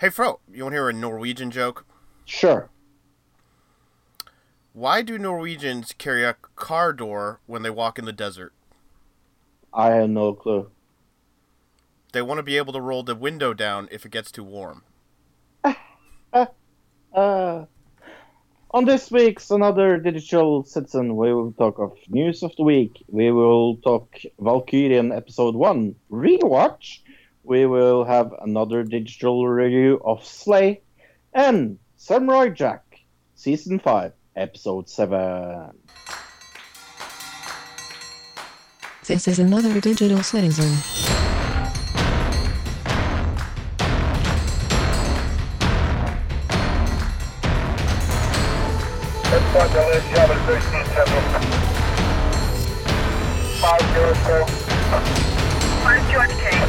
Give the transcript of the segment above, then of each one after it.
Hey, Fro, you want to hear a Norwegian joke? Sure. Why do Norwegians carry a car door when they walk in the desert? I have no clue. They want to be able to roll the window down if it gets too warm. Uh, on this week's Another Digital Citizen, we will talk of news of the week. We will talk Valkyrien Episode 1 rewatch. We will have another digital review of Slay. And Samurai Jack, Season 5, Episode 7. This is another digital citizen. Five zero four. Five George K.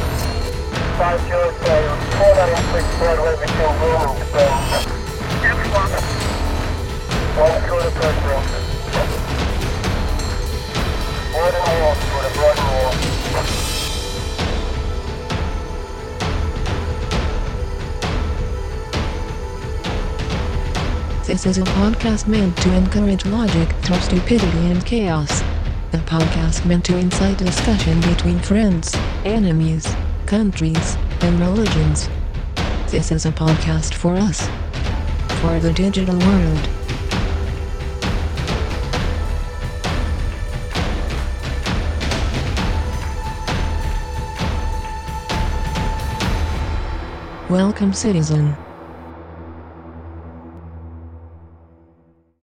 This is a podcast meant to encourage logic through stupidity and chaos. A podcast meant to incite discussion between friends, enemies, countries, and religions. This is a podcast for us. For the digital world. Welcome, citizen.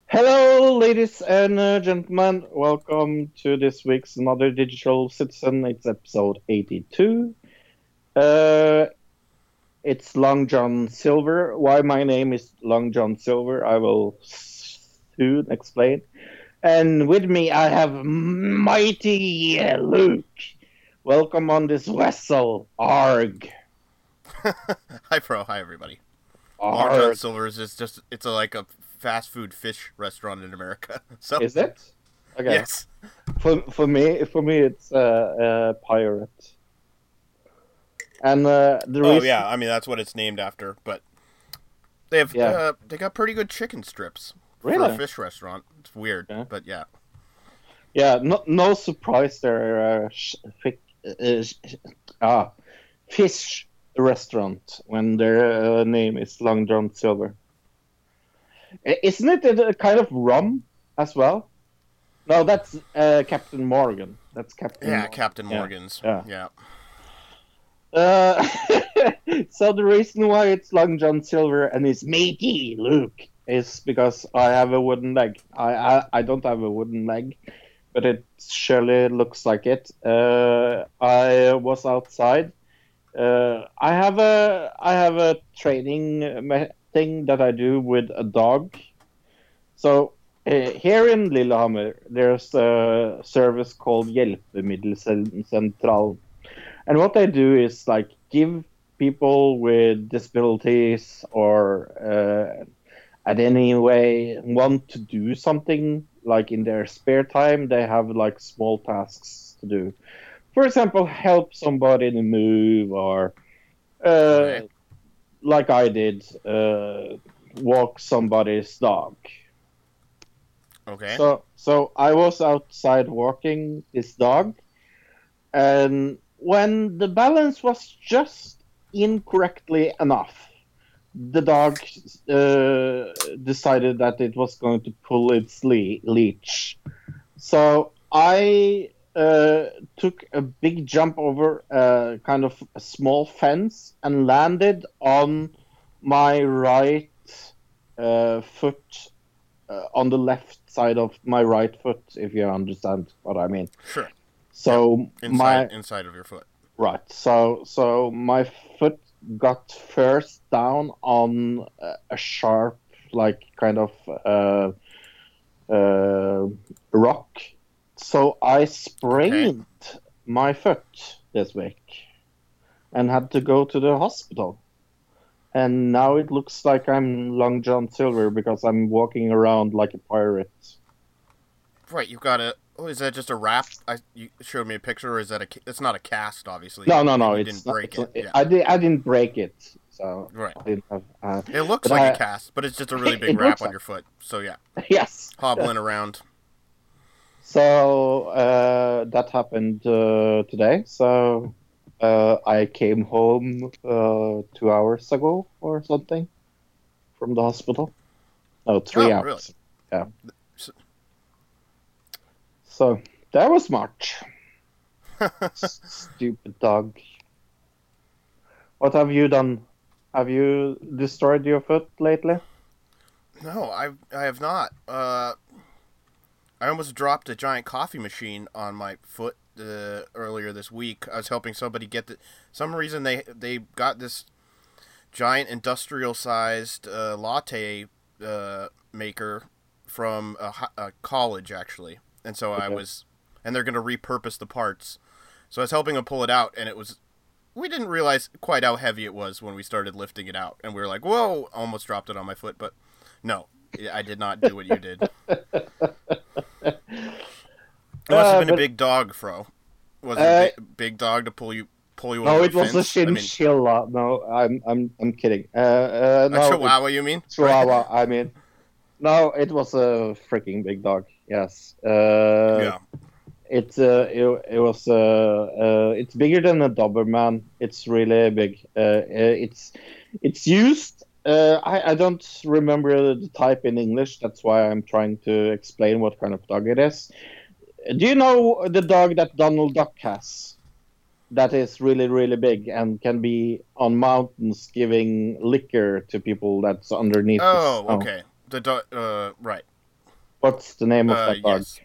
Hello, ladies and uh, gentlemen. Welcome to this week's Another Digital Citizen. It's episode 82. Uh, it's Long John Silver. Why my name is Long John Silver, I will soon explain. And with me, I have Mighty Luke. Welcome on this vessel, Arg. Hi, Pro. Hi, everybody. Long John Arg. Silver's is just, it's a, like a fast food fish restaurant in America. So, Is it? Okay. Yes. For for me, for me, it's uh, uh, pirate. And uh, the Oh, reason, yeah. I mean, that's what it's named after, but they have, Yeah. uh, they got pretty good chicken strips for Really? a fish restaurant. It's weird, Yeah. but yeah. yeah, no, no surprise there. Uh, sh- uh, sh- ah, fish restaurant when their uh, name is Long John Silver. Isn't it a, a kind of rum as well? No, that's uh, Captain Morgan. That's Captain. Yeah, Morgan. Captain Yeah. Morgan's. Yeah. yeah. Uh, so the reason why it's Long John Silver and his matey Luke is because I have a wooden leg. I I, I don't have a wooden leg, but it surely looks like it. Uh, I was outside. Uh, I have a I have a training thing that I do with a dog. So uh, here in Lillehammer, there's a service called Hjelpemiddelsentralen. And what they do is like give people with disabilities or uh, at any way want to do something like in their spare time, they have like small tasks to do. For example, help somebody to move or uh, like I did, uh, walk somebody's dog. Okay. So so I was outside walking this dog, and when the balance was just incorrectly enough, the dog uh, decided that it was going to pull its le- leech. So I uh, took a big jump over a kind of a small fence and landed on my right uh, foot uh, on the left side of my right foot, if you understand what I mean. Sure. So Inside, my inside of your foot. right, so so my foot got first down on a, sharp, like kind of uh, uh, rock. So I sprained my foot this week and had to go to the hospital. And now it looks like I'm Long John Silver because I'm walking around like a pirate. Right, you've got a. Oh, is that just a wrap? I you showed me a picture. Or is that a? It's not a cast, obviously. No, no, no. You didn't not, break it. Yeah. I did. I didn't break it. so Right. I didn't have. Uh, It looks like I- a cast, but it's just a really big wrap on like- your foot. So yeah, yes. hobbling around. So uh, that happened uh, today. So uh, I came home uh, two hours ago or something from the hospital. No, three Oh, hours. Yeah. So that was March. Stupid dog. What have you done? Have you destroyed your foot lately? No, I I have not. Uh, I almost dropped a giant coffee machine on my foot uh, earlier this week. I was helping somebody get the some reason they they got this giant industrial sized uh, latte uh, maker from a, a college actually, and so I was and they're gonna repurpose the parts. So I was helping them pull it out, and it was. We didn't realize quite how heavy it was when we started lifting it out, and we were like, "Whoa!" Almost dropped it on my foot, but no, I did not do what you did. It must have Uh, been a big dog, Fro. Was it Uh, a big, big dog to pull you pull you No, it was a fence? I mean, chinchilla. No, I'm I'm I'm kidding. Uh, uh, no, a it- chihuahua, you mean? Chihuahua. I mean, no, it was a freaking big dog. Yes. Uh, yeah. It, uh, it it was uh, uh, it's bigger than a Doberman. It's really big. Uh, it's it's used. Uh, I I don't remember the type in English. That's why I'm trying to explain what kind of dog it is. Do you know the dog that Donald Duck has? That is really really big and can be on mountains giving liquor to people that's underneath. Oh, okay. The dog. Uh, right. What's the name of Uh, that dog? yes.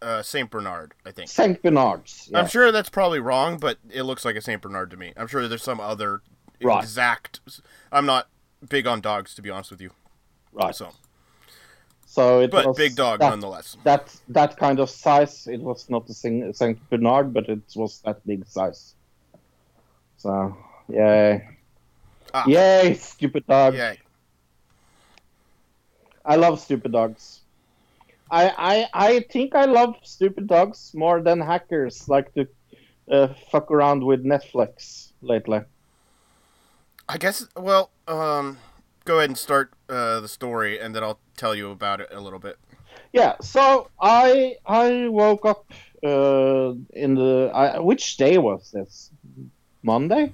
Uh, Saint Bernard, I think. Saint Bernards. I'm sure that's probably wrong, but it looks like a Saint Bernard to me. I'm sure there's some other Right. exact. I'm not big on dogs, to be honest with you. Right. So, So it but was big dog that, nonetheless. That that kind of size. It was not a Saint Saint Bernard, but it was that big size. So yay, Ah. yay, stupid dog. Yeah. I love stupid dogs. I I I think I love stupid dogs more than hackers like to uh, fuck around with Netflix lately. I guess. Well, um, go ahead and start uh, the story, and then I'll tell you about it a little bit. Yeah, so I I woke up uh, in the I, which day was this? Monday.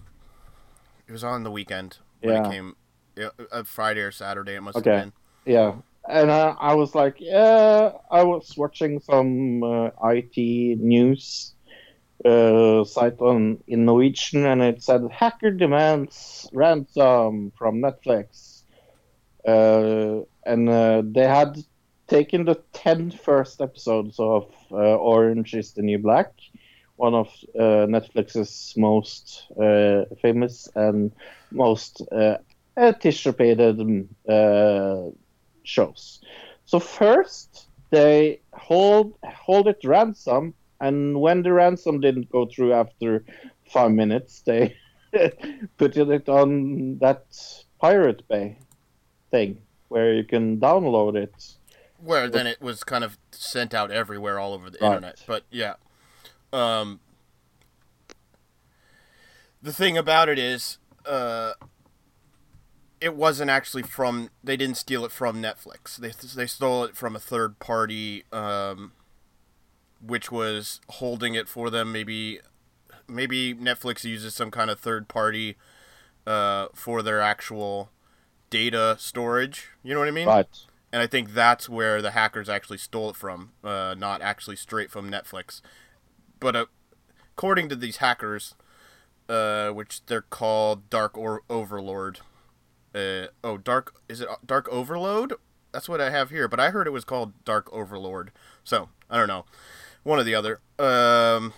It was on the weekend when Yeah. it came. Yeah, uh, Friday or Saturday, it must Okay. have been. Yeah, and uh, I was like, yeah, I was watching some uh, IT news uh, site on in Norwegian, and it said hacker demands ransom from Netflix, uh, and uh, they had taken the 10 first episodes of uh, Orange is the New Black, one of uh, Netflix's most famous and most anticipated shows. So first they hold hold it ransom, and when the ransom didn't go through after five minutes, they put it on that Pirate Bay thing where you can download it. Where then it was kind of sent out everywhere, all over the Right. internet. But yeah, um, the thing about it is, uh, it wasn't actually from. They didn't steal it from Netflix. They they stole it from a third party, um, which was holding it for them. Maybe, maybe Netflix uses some kind of third party uh, for their actual data storage. You know what I mean? Right. and I think that's where the hackers actually stole it from, uh, not actually straight from Netflix. But uh, according to these hackers, uh, which they're called Dark or- Overlord, uh, oh Dark is it Dark Overload? That's what I have here, but I heard it was called Dark Overlord. So I don't know, one or the other. Um,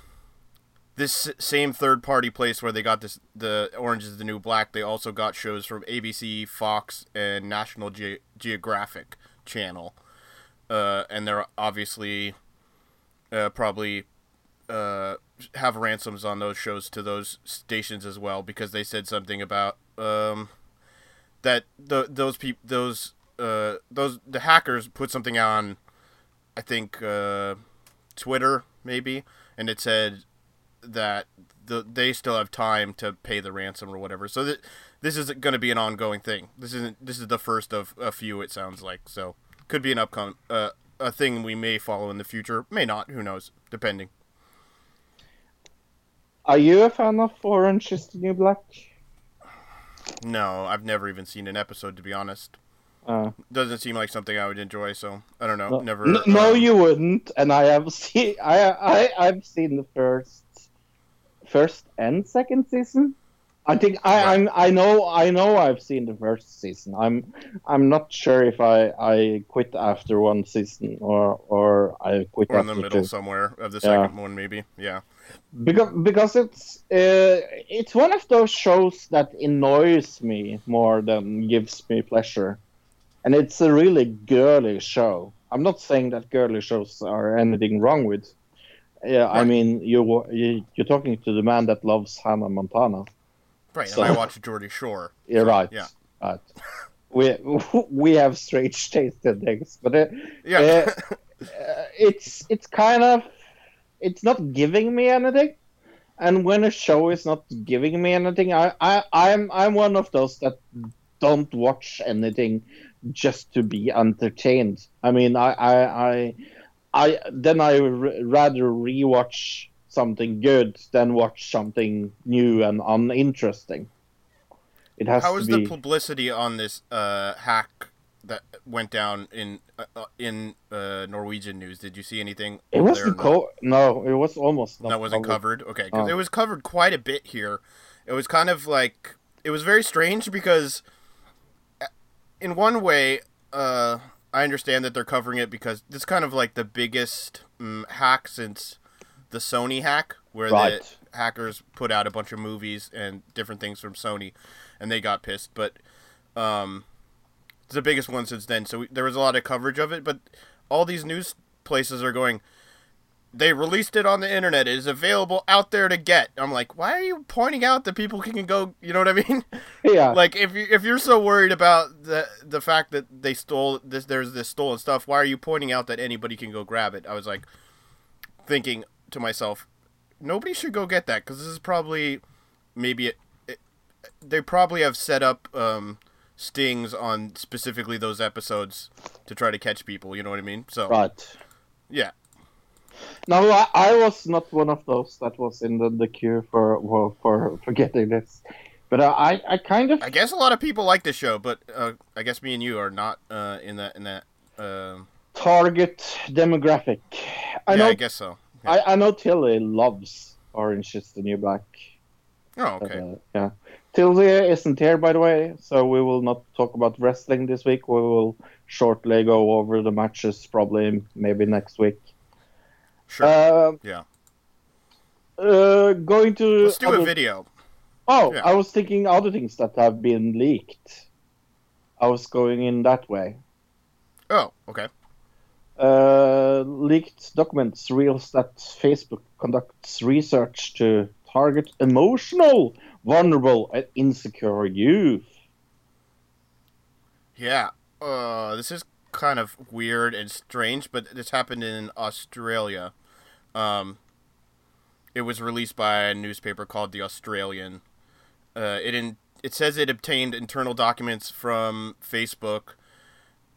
this same third party place where they got this the Orange is the New Black, they also got shows from ABC, Fox, and National Ge- Geographic channel. Uh, and they're obviously uh, probably uh, have ransoms on those shows to those stations as well because they said something about um, that the, those peop- those uh, those the hackers put something on I think uh, Twitter maybe and it said that the, they still have time to pay the ransom or whatever. So that this is going to be an ongoing thing. This isn't. This is the first of a few. It sounds like so. Could be an upcoming uh, a thing we may follow in the future. May not. Who knows? Depending. Are you a fan of Orange is the New Black? No, I've never even seen an episode to be honest. Uh, Doesn't seem like something I would enjoy. So I don't know. no, never. N- no, um, you wouldn't. And I have seen. I I I've seen the first, first and second season. I think I Right. I'm, I know I know I've seen the first season. I'm I'm not sure if I I quit after one season or or I quit Or in the middle two. somewhere of the Yeah. second one, maybe. Yeah. Because because it's uh, it's one of those shows that annoys me more than gives me pleasure, and it's a really girly show. I'm not saying that girly shows are anything wrong with. Yeah, I mean you you you're talking to the man that loves Hannah Montana. Right. So- And I watched Geordie Shore. You're So, right. Yeah. Right. We we have strange taste in things, but uh, Yeah. uh, it's it's kind of it's not giving me anything and when a show is not giving me anything i, I i'm i'm one of those that don't watch anything just to be entertained. I mean i i i, I then i r- rather rewatch something good than watch something new and uninteresting. It has How was be the publicity on this uh, hack that went down in uh, uh, in uh, Norwegian news? Did you see anything? it wasn't there co- no it was almost that wasn't covered. covered. Okay, 'cause Oh. it was covered quite a bit here. It was kind of like it was very strange because, uh, in one way, uh, I understand that they're covering it because it's kind of like the biggest um, hack since the Sony hack, where Right. the hackers put out a bunch of movies and different things from Sony, and they got pissed. But um, it's the biggest one since then. So we, there was a lot of coverage of it, but all these news places are going they released it on the internet. It is available out there to get. I'm like, why are you pointing out that people can go? You know what I mean? yeah like, if you if you're so worried about the the fact that they stole this, there's this stolen stuff. Why are you pointing out that anybody can go grab it? I was like, thinking to myself, nobody should go get that because this is probably maybe it, it, they probably have set up um, stings on specifically those episodes to try to catch people. You know what I mean? So right yeah. No, I, I was not one of those that was in the, the queue for for for, for getting this, but uh, I I kind of I guess a lot of people like this show, but uh, I guess me and you are not uh, in that in that. Um target demographic. I yeah, know I guess so. I, I know Tilly loves Orange is the New Black. Oh, but, okay. uh, yeah, Tilly isn't here by the way, so we will not talk about wrestling this week. We will shortly go over the matches, probably maybe next week. Sure. Uh, yeah. uh, going to Let's do a video. Oh, Yeah. I was thinking other things that have been leaked. I was going in that way. Oh, okay. Uh, leaked documents reveals that Facebook conducts research to target emotional, vulnerable, and insecure youth. Yeah. Uh, this is kind of weird and strange, but this happened in Australia. Um, it was released by a newspaper called The Australian. Uh, it in, it says it obtained internal documents from Facebook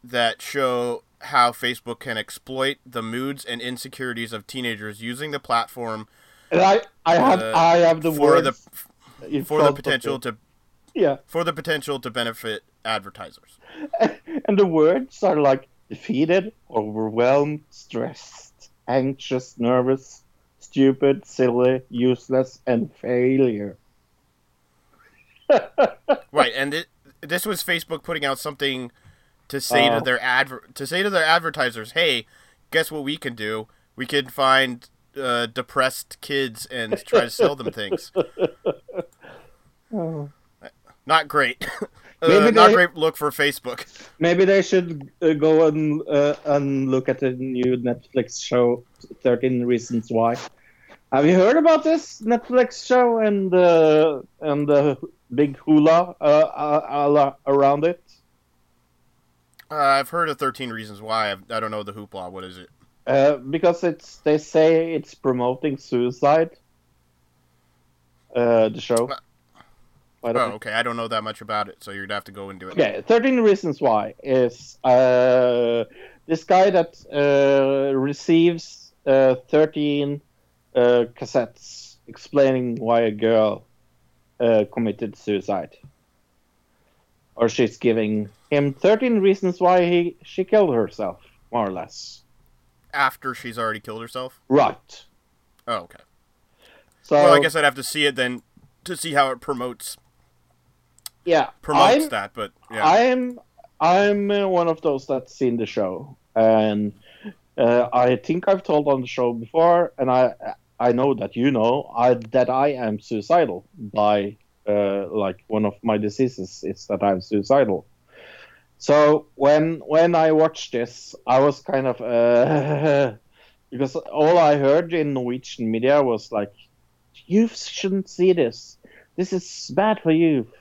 that show how Facebook can exploit the moods and insecurities of teenagers using the platform And I, I have, Uh, I have the for the words for the potential to yeah, for the potential to benefit advertisers. and the words are like defeated, overwhelmed, stressed, anxious, nervous, stupid, silly, useless, and failure. Right, and it, this was Facebook putting out something to say Oh. to their adver- to say to their advertisers, "Hey, guess what we can do? We can find uh, depressed kids and try to sell them things." Oh. Not great. uh, Maybe not they- great look for Facebook. Maybe they should uh, go and uh, and look at the new Netflix show, Thirteen Reasons Why. Have you heard about this Netflix show and uh, and the big hula uh, uh, uh, around it? Uh, I've heard of Thirteen Reasons Why. I've, I don't know the hoopla. What is it? Uh, because it's they say it's promoting suicide. Uh, the show. Oh, okay. I don't know that much about it, so you'd have to go into it. Okay, 13 Reasons Why is uh, this guy that uh, receives uh, 13 uh, cassettes explaining why a girl uh, committed suicide. Or she's giving him 13 reasons why he, she killed herself, more or less. After she's already killed herself. Right. Oh, okay. So, Well, I guess I'd have to see it then to see how it promotes yeah, promotes I'm- that. But yeah, I'm I'm uh, one of those that's seen the show, and uh, I think I've told on the show before, and I I know that you know I, that I am suicidal by uh, like one of my diseases is that I'm suicidal. So when when I watched this, I was kind of uh, because all I heard in Norwegian media was like, "Youth shouldn't see this. This is bad for youth."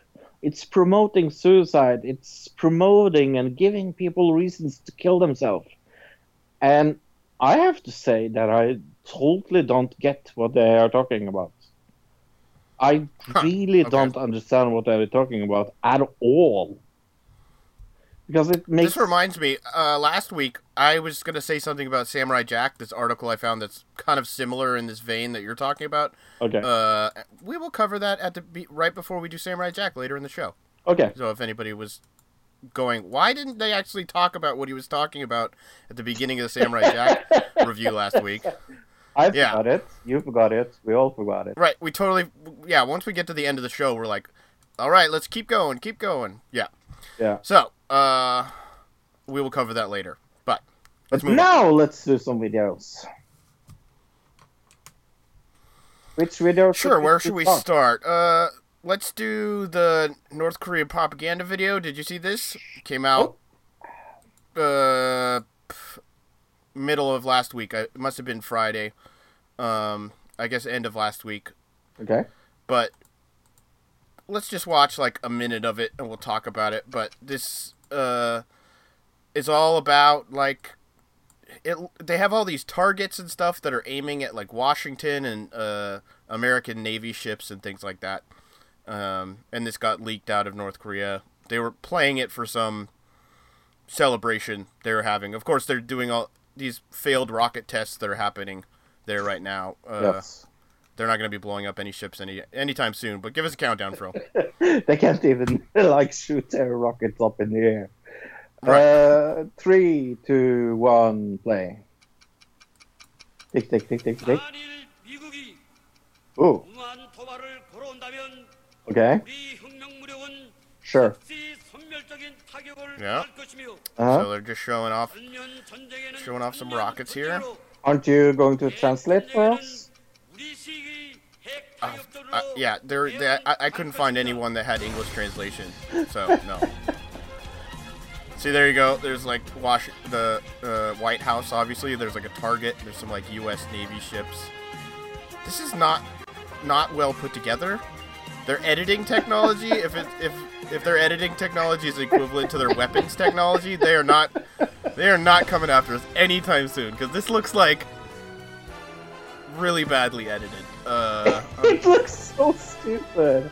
it's promoting suicide it's promoting and giving people reasons to kill themselves and i have to say that i totally don't get what they are talking about i Huh, really okay. don't understand what they're talking about at all because it makes this reminds me. Uh, last week I was gonna say something about Samurai Jack. This article I found that's kind of similar in this vein that you're talking about. okay Uh, we will cover that at the be- right before we do Samurai Jack later in the show. okay So if anybody was going, why didn't they actually talk about what he was talking about at the beginning of the Samurai Jack review last week? i yeah. forgot it you forgot it we all forgot it Right, we totally, yeah. Once we get to the end of the show, we're like, all right, let's keep going, keep going. Yeah. yeah So, uh, we will cover that later. But let's move. on. now let's do some videos which video Sure. Where should we start? start? Uh, let's do the North Korea propaganda video. Did you see this? Came out. Uh, middle of last week. I, it must have been Friday. Um, I guess end of last week. okay but let's just watch like a minute of it and we'll talk about it but this uh is all about like it they have all these targets and stuff that are aiming at like Washington and uh American Navy ships and things like that. Um and this got leaked out of North Korea. They were playing it for some celebration they were having. Of course they're doing all these failed rocket tests that are happening there right now. Uh yes they're not going to be blowing up any ships any anytime soon. But give us a countdown, Phil. they can't even like shoot their rockets up in the air. Right. Uh, three, two, one, play. Tick, tick, tick, tick, tick. Ooh. Okay. Sure. Yeah. Uh-huh. So they're just showing off, showing off some rockets here. Aren't you going to translate for us? Uh, uh, yeah, there. They, I, I couldn't find anyone that had English translation, so no. See, there you go. There's like Wash the uh, White House, obviously. There's like a target. There's some like U.S. Navy ships. This is not not well put together. Their editing technology, if it if if their editing technology is equivalent to their weapons technology, they are not they are not coming after us anytime soon because this looks like really badly edited. Uh, It looks so stupid.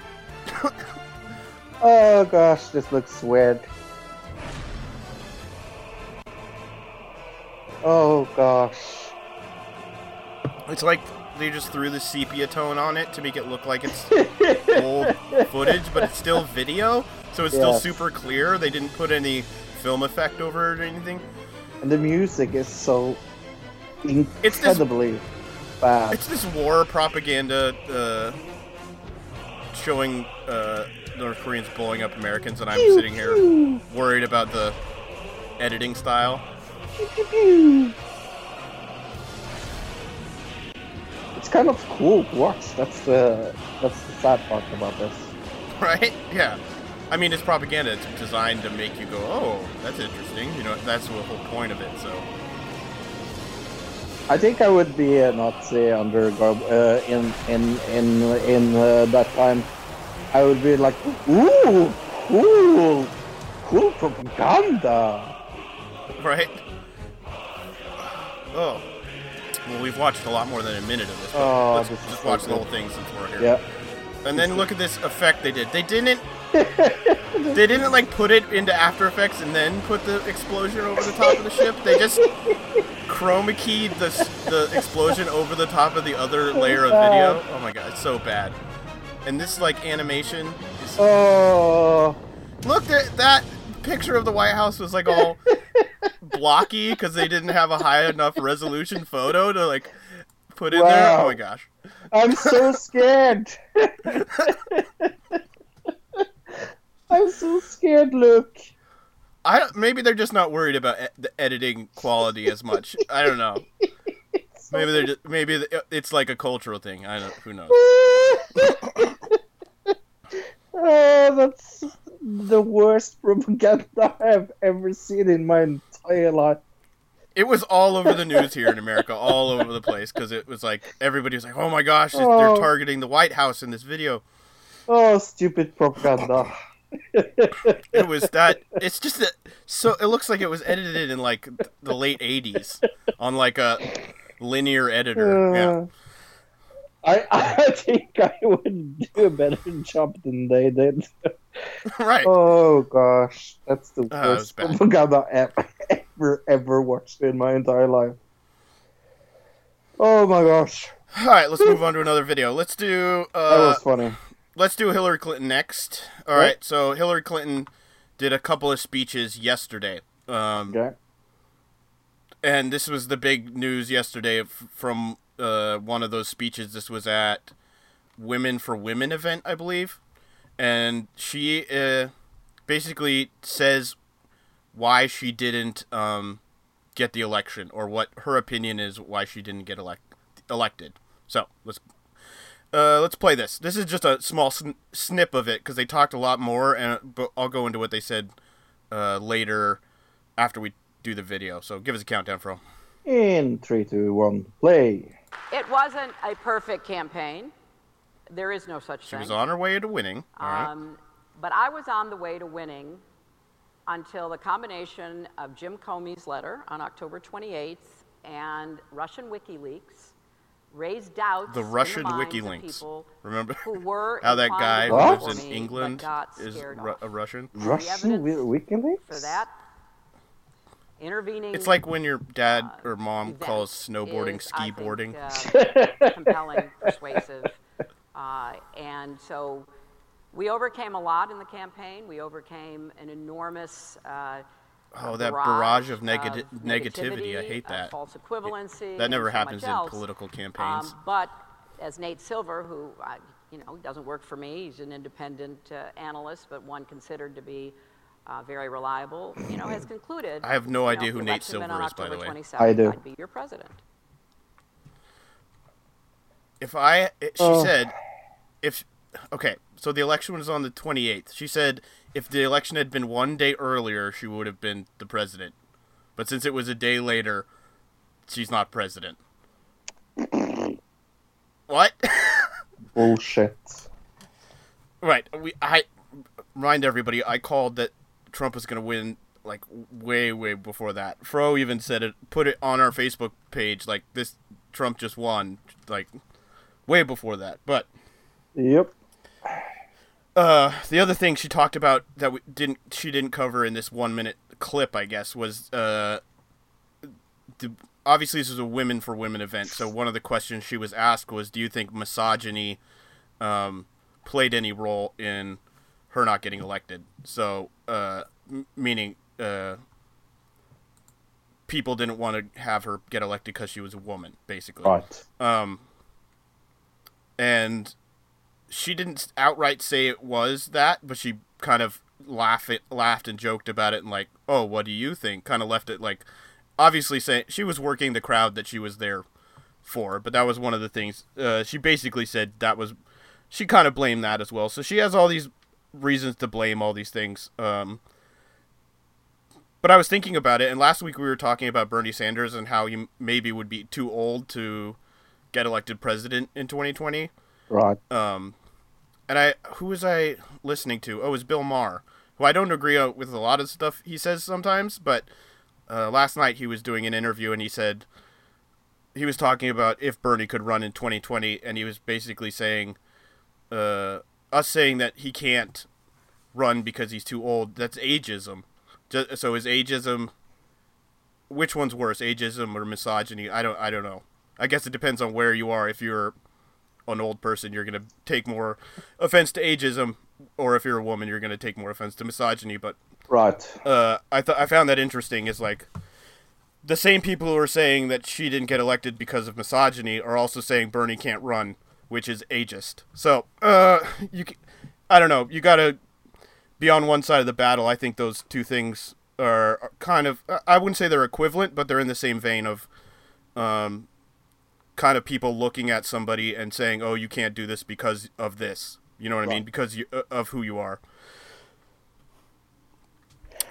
oh gosh, this looks weird. Oh gosh. It's like they just threw the sepia tone on it to make it look like it's old footage, but it's still video, so it's still super clear. They didn't put any film effect over it or anything. And the music is so It's this- incredibly bad. It's this war propaganda uh, showing uh, North Koreans blowing up Americans, and I'm sitting here worried about the editing style. It's kind of cool watch. That's the that's the sad part about this. Right? Yeah. I mean, it's propaganda. It's designed to make you go, "Oh, that's interesting." You know, that's the whole point of it. So. I think I would be a Nazi under Garb uh, in in in in uh, that time. I would be like, ooh, cool, cool propaganda. Right? Oh. Well, we've watched a lot more than a minute of this, but Oh, let's this is just so watch the whole thing since we're here. Yeah. And then look at this effect they did. They didn't. They didn't like put it into After Effects and then put the explosion over the top of the ship. They just chroma keyed the the explosion over the top of the other layer of video. Oh, oh my god, it's so bad. And this like animation is Oh, Look, at that picture of the White House was like all blocky because they didn't have a high enough resolution photo to like put in there. Oh my gosh. I'm so scared. I'm so scared, Luke. I don't, maybe they're just not worried about e- the editing quality as much. I don't know. Maybe they're just, maybe it's like a cultural thing. I don't. Who knows? oh, that's the worst propaganda I've ever seen in my entire life. It was all over the news here in America, all over the place, because it was like everybody was like, "Oh my gosh, they're Oh. targeting the White House in this video." Oh, stupid propaganda. It was that. It's just that. So it looks like it was edited in like the late '80s on like a linear editor. Yeah. Uh, I I think I would do a better job than they did. right. Oh gosh, that's the Oh, worst bad. propaganda ever, ever ever watched in my entire life. Oh my gosh, All right. Let's move on to another video. Let's do. that Uh, was funny. Let's do Hillary Clinton next. All right. So Hillary Clinton did a couple of speeches yesterday. Um, Okay. and this was the big news yesterday f- from uh, one of those speeches. This was at Women for Women event, I believe, and she uh, basically says why she didn't um, get the election or what her opinion is why she didn't get elect- elected. So let's uh, let's play this. This is just a small sn- snip of it because they talked a lot more, and but I'll go into what they said uh, later after we do the video. So give us a countdown, Fro. In three, two, one, play. It wasn't a perfect campaign. There is no such She thing. She was on her way to winning. All right. Um, but I was on the way to winning until the combination of Jim Comey's letter on October 28th and Russian WikiLeaks raised doubts the Russian minds of WikiLeaks. people Remember who were how that guy to who lives in England but got is scared Ru- off. a Russian? Russian evidence Wi- WikiLeaks. For that, intervening It's like when your dad uh, or mom calls snowboarding is, ski-boarding. uh, compelling, persuasive, uh, and so we overcame a lot in the campaign. We overcame an enormous. Oh, that barrage of negati- of negativity. I hate that. false equivalency. That never and so happens in else. political campaigns. Um, but as Nate Silver, who I, you know doesn't work for me, he's an independent uh, analyst, but one considered to be uh, very reliable, you know, has concluded. I have no you know, idea who Nate election had been Silver is, by the way. I do. I'd be your president. If I, she Oh. said, if okay, so the election was on the 28th. She said if the election had been one day earlier, she would have been the president. But since it was a day later, she's not president. what? Bullshit. right. We I remind everybody I called that Trump was going to win like way way before that. Fro even said it put it on our Facebook page like this Trump just won like way before that. But Yep. Uh, the other thing she talked about that we didn't she didn't cover in this one minute clip, I guess, was uh, the, obviously this is a women for women event. So one of the questions she was asked was, "Do you think misogyny um, played any role in her not getting elected?" So uh, m- meaning uh, people didn't want to have her get elected because she was a woman, basically Right. um, and she didn't outright say it was that, but she kind of laugh it, laughed and joked about it, and like, "Oh, what do you think?" Kind of left it like, obviously saying she was working the crowd that she was there for, but that was one of the things. Uh, she basically said that was, she kind of blamed that as well. So she has all these reasons to blame all these things. Um, but I was thinking about it, and last week we were talking about Bernie Sanders and how he maybe would be too old to get elected president in 2020. Right. Um, and I, who was I listening to? Oh, it was Bill Maher, who I don't agree with a lot of stuff he says sometimes, but uh, last night he was doing an interview and he said he was talking about if Bernie could run in 2020, and he was basically saying uh, us saying that he can't run because he's too old. That's ageism. So is ageism? Which one's worse, ageism or misogyny? I don't. I don't know. I guess it depends on where you are. If you're an old person, you're gonna take more offense to ageism, or if you're a woman, you're gonna take more offense to misogyny. But Right. uh, I thought I found that interesting. Is like the same people who are saying that she didn't get elected because of misogyny are also saying Bernie can't run, which is ageist. So uh, you, c- I don't know. You gotta be on one side of the battle. I think those two things are, are kind of. I wouldn't say they're equivalent, but they're in the same vein of, um, kind of people looking at somebody and saying, "Oh, you can't do this because of this." You know what I mean? Because you, uh, of who you are.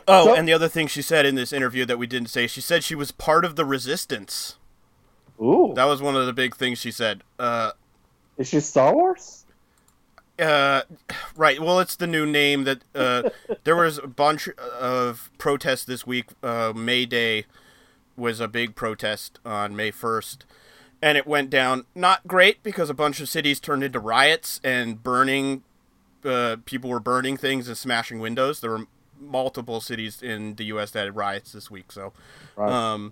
Oh, So- and the other thing she said in this interview that we didn't say, she said she was part of the resistance. Ooh. That was one of the big things she said. Uh, Is she Star Wars? uh, right. Well, it's the new name that uh, there was a bunch of protests this week. Uh, May Day was a big protest on May first, and it went down not great because a bunch of cities turned into riots and burning. Uh, people were burning things and smashing windows. There were multiple cities in the U.S. that had riots this week. So, Right. um,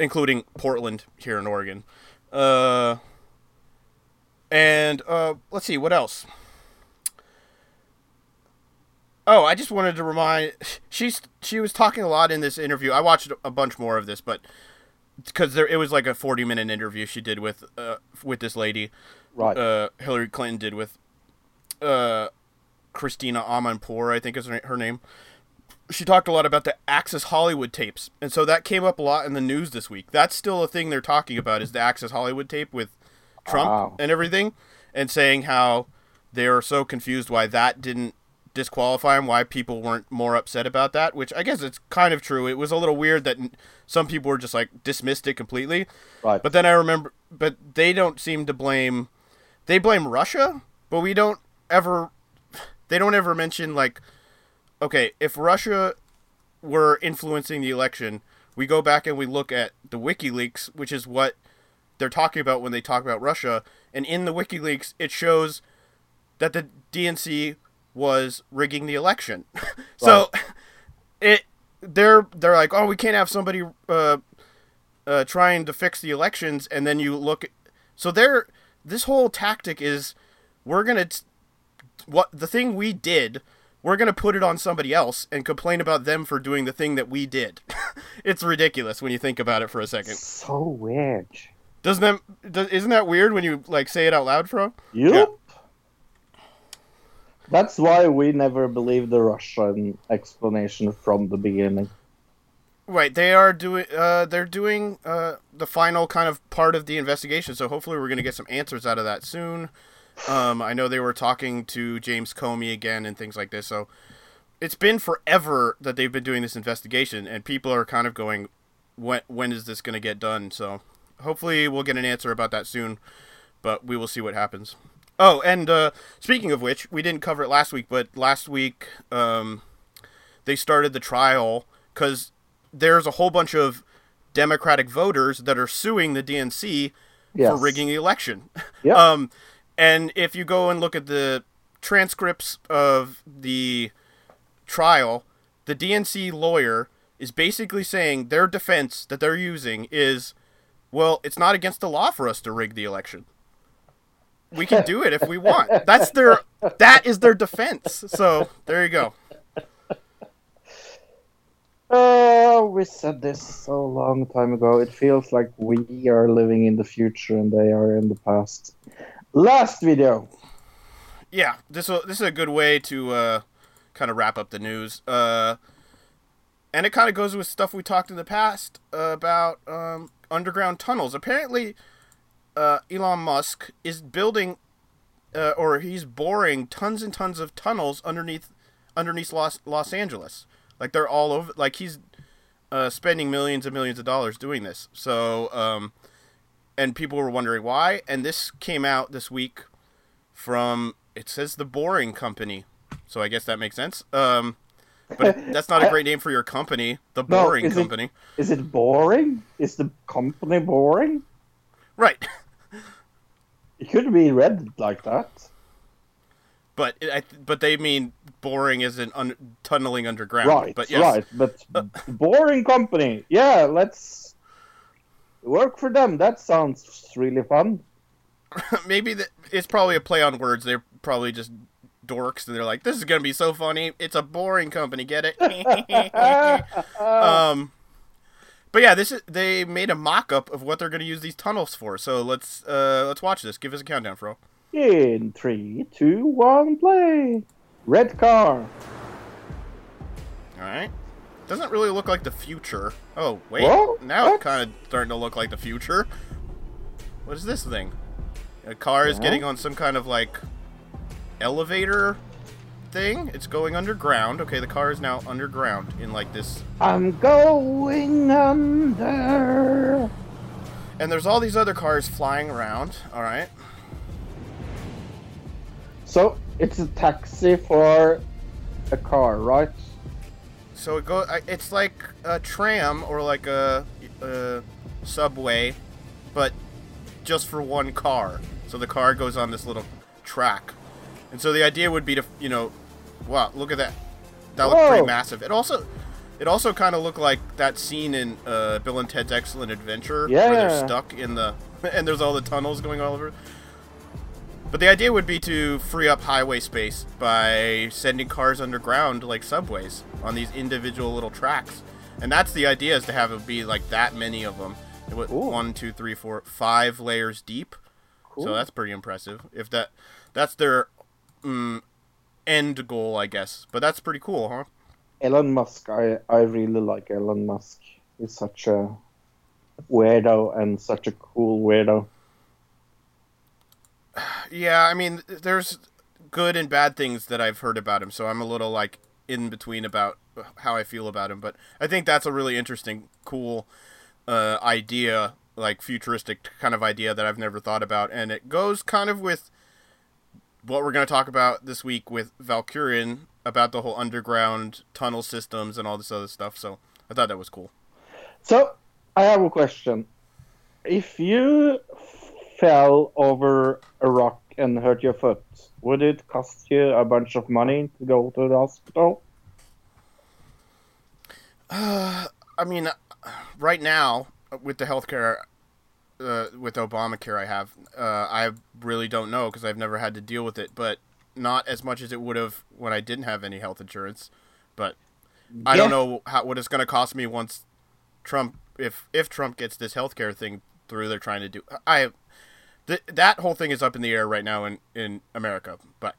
including Portland here in Oregon. Uh, and uh, let's see what else. Oh, I just wanted to remind she's she was talking a lot in this interview. I watched a bunch more of this, but because there it was like a forty minute interview she did with uh, with this lady, right. uh, Hillary Clinton did with uh, Christina Amanpour, I think is her her name. She talked a lot about the Access Hollywood tapes, and so that came up a lot in the news this week. That's still a thing they're talking about is the Access Hollywood tape with Trump Wow. and everything, and saying how they are so confused why that didn't disqualify him, why people weren't more upset about that. Which I guess it's kind of true. It was a little weird that some people were just like dismissed it completely. right. But then I remember, but they don't seem to blame. They blame Russia, but we don't ever. They don't ever mention like, okay, if Russia were influencing the election, we go back and we look at the WikiLeaks, which is what they're talking about when they talk about Russia, and in the WikiLeaks it shows that the DNC was rigging the election. so it they're they're like, oh, we can't have somebody uh, uh, trying to fix the elections, and then you look. At, so they're this whole tactic is we're gonna t- what the thing we did. We're gonna put it on somebody else and complain about them for doing the thing that we did. it's ridiculous when you think about it for a second. so weird. Doesn't that does, isn't that weird when you like say it out loud, Fro? Yup. That's why we never believed the Russian explanation from the beginning. Right, they are doing. Uh, they're doing uh, the final kind of part of the investigation. So hopefully, we're going to get some answers out of that soon. Um, I know they were talking to James Comey again and things like this. So it's been forever that they've been doing this investigation, and people are kind of going, "When when is this going to get done?" So hopefully, we'll get an answer about that soon. But we will see what happens. Oh, and uh, speaking of which, we didn't cover it last week, but last week um, they started the trial because there's a whole bunch of Democratic voters that are suing the DNC Yes. for rigging the election. Yep. Um, and if you go and look at the transcripts of the trial, the DNC lawyer is basically saying their defense that they're using is, well, it's not against the law for us to rig the election. We can do it if we want. That's their that is their defense. So there you go. Oh, we said this so long time ago. It feels like we are living in the future and they are in the past. Last video. yeah, this will, this is a good way to uh, kind of wrap up the news. Uh, and it kind of goes with stuff we talked in the past about um, underground tunnels. Apparently, uh, Elon Musk is building, uh, or he's boring tons and tons of tunnels underneath underneath Los Los Angeles. Like they're all over. Like he's uh, spending millions and millions of dollars doing this. So, um, and people were wondering why. And this came out this week from it says the Boring Company, so I guess that makes sense. Um, but that's not a great name for your company, the No, Boring is Company, Is it boring? Is the company boring? Right? It could be read like that. but I, but they mean boring isn't un, tunneling underground. Right, but yes, right. But boring company. Yeah, let's work for them. That sounds really fun. maybe the, it's probably a play on words. They're probably just dorks, and they're like, "This is gonna be so funny. It's a boring company. Get it?" um, but yeah, this is they made a mock-up of what they're gonna use these tunnels for. So let's uh let's watch this. Give us a countdown, Fro. In three, two, one, play. Red car. All right. Doesn't really look like the future. Oh wait, Whoa, now what? it's kind of starting to look like the future. What is this thing? A car is Yeah. getting on some kind of like elevator thing. It's going underground. Okay, the car is now underground in like this. I'm going under. And there's all these other cars flying around. All right. So it's a taxi for a car, right? So it go. It's like a tram or like a, a subway, but just for one car. So the car goes on this little track, and so the idea would be to, you know, wow, look at that. That looked pretty massive. It also, it also kind of looked like that scene in uh, Bill and Ted's Excellent Adventure where they're stuck in the, and there's all the tunnels going all over. But the idea would be to free up highway space by sending cars underground like subways on these individual little tracks. And that's the idea is to have it be like that many of them. One, two, three, four, five layers deep. Cool. So that's pretty impressive. If that, that's their mm, end goal, I guess. But that's pretty cool, huh? Elon Musk, I, I really like Elon Musk. He's such a weirdo and such a cool weirdo. Yeah, I mean, there's good and bad things that I've heard about him, so I'm a little like in between about how I feel about him. But I think that's a really interesting, cool uh, idea, like futuristic kind of idea that I've never thought about, and it goes kind of with what we're going to talk about this week with Valkyrien about the whole underground tunnel systems and all this other stuff. So I thought that was cool. So I have a question. If you fell over a rock and hurt your foot, would it cost you a bunch of money to go to the hospital? I mean, right now with the healthcare, uh, with Obamacare, I have, uh, I really don't know because I've never had to deal with it, but not as much as it would have when I didn't have any health insurance. But I don't know how what it's going to cost me once Trump, if if Trump gets this healthcare thing through, they're trying to do. I th- that whole thing is up in the air right now in in America, but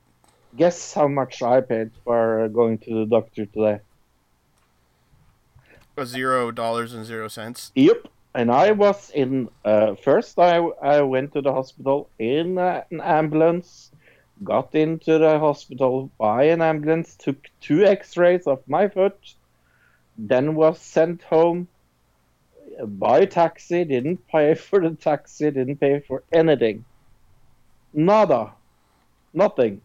Guess how much I paid for going to the doctor today? a zero dollars and zero cents. Yep. And I was in. Uh, first, I I went to the hospital in uh, an ambulance. Got into the hospital by an ambulance. Took two X-rays of my foot. Then was sent home by taxi. Didn't pay for the taxi. Didn't pay for anything. Nada. Nothing.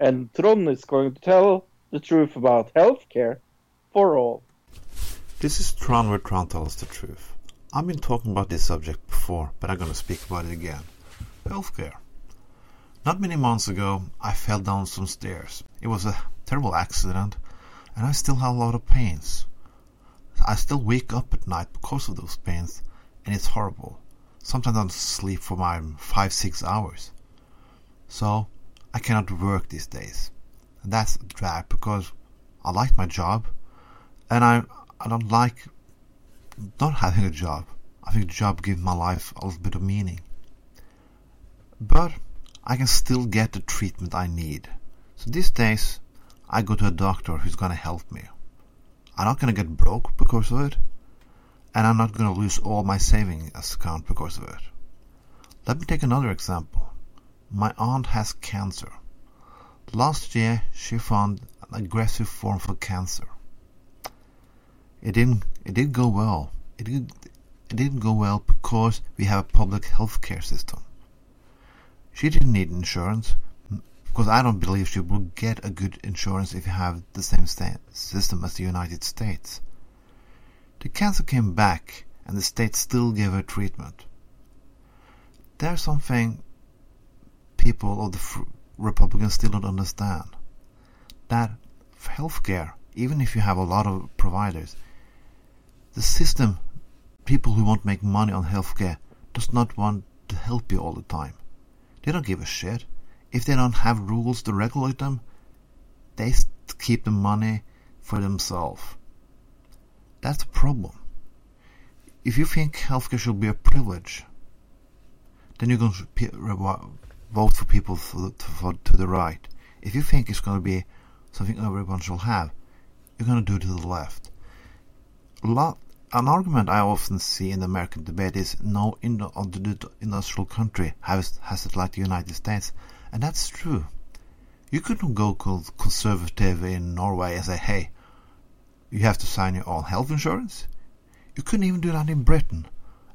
And Trond is going to tell the truth about healthcare for all. This is Tron where Tron tells the truth. I've been talking about this subject before, but I'm gonna speak about it again. Healthcare. Not many months ago, I fell down some stairs. It was a terrible accident, and I still have a lot of pains. I still wake up at night because of those pains, and it's horrible. Sometimes I don't sleep for my five, six hours. So, I cannot work these days. And that's a drag because I like my job, and I I don't like not having a job. I think a job gives my life a little bit of meaning. But I can still get the treatment I need. So these days I go to a doctor who's gonna help me. I'm not gonna get broke because of it, and I'm not gonna lose all my savings account because of it. Let me take another example. My aunt has cancer. Last year she found an aggressive form of cancer it didn't it didn't go well. It did it didn't go well because we have a public health care system. She didn't need insurance because I don't believe she will get a good insurance if you have the same sta- system as the United States. The cancer came back and the state still gave her treatment. There's something people of the fr- Republicans still don't understand that healthcare, even if you have a lot of providers, the system, people who want to make money on healthcare, does not want to help you all the time. They don't give a shit. If they don't have rules to regulate them, they keep the money for themselves. That's the problem. If you think healthcare should be a privilege, then you're going to vote for people to the right. If you think it's going to be something everyone shall have, you're going to do it to the left. A lot, an argument I often see in the American debate is no uh, industrial country has, it like the United States, and that's true. You couldn't go conservative in Norway and say, hey, you have to sign your own health insurance. You couldn't even do that in Britain.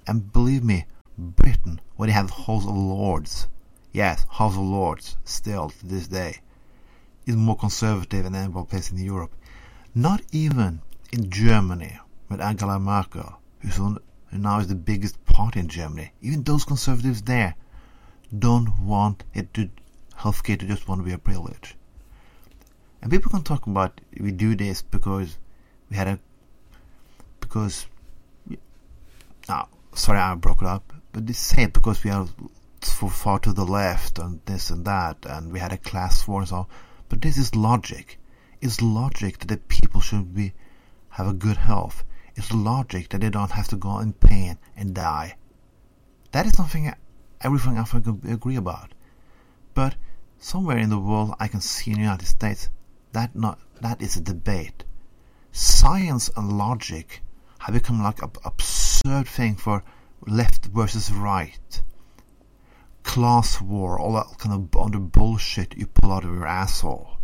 And believe me, Britain, where they have House of Lords, yes, House of Lords, still to this day, is more conservative than any place in Europe. Not even in Germany, with Angela Merkel, who now is the biggest party in Germany. Even those conservatives there don't want it to healthcare to just want to be a privilege. And people can talk about we do this because we had a because now sorry I broke it up, but they say it because we are so far to the left and this and that and we had a class war and so on. But this is logic. It's logic that the people should be have a good health. It's logic that they don't have to go in pain and die. That is something everything I can agree about. But somewhere in the world I can see in the United States that not that is a debate. Science and logic have become like an absurd thing for left versus right. Class war, all that kind of other bullshit you pull out of your asshole.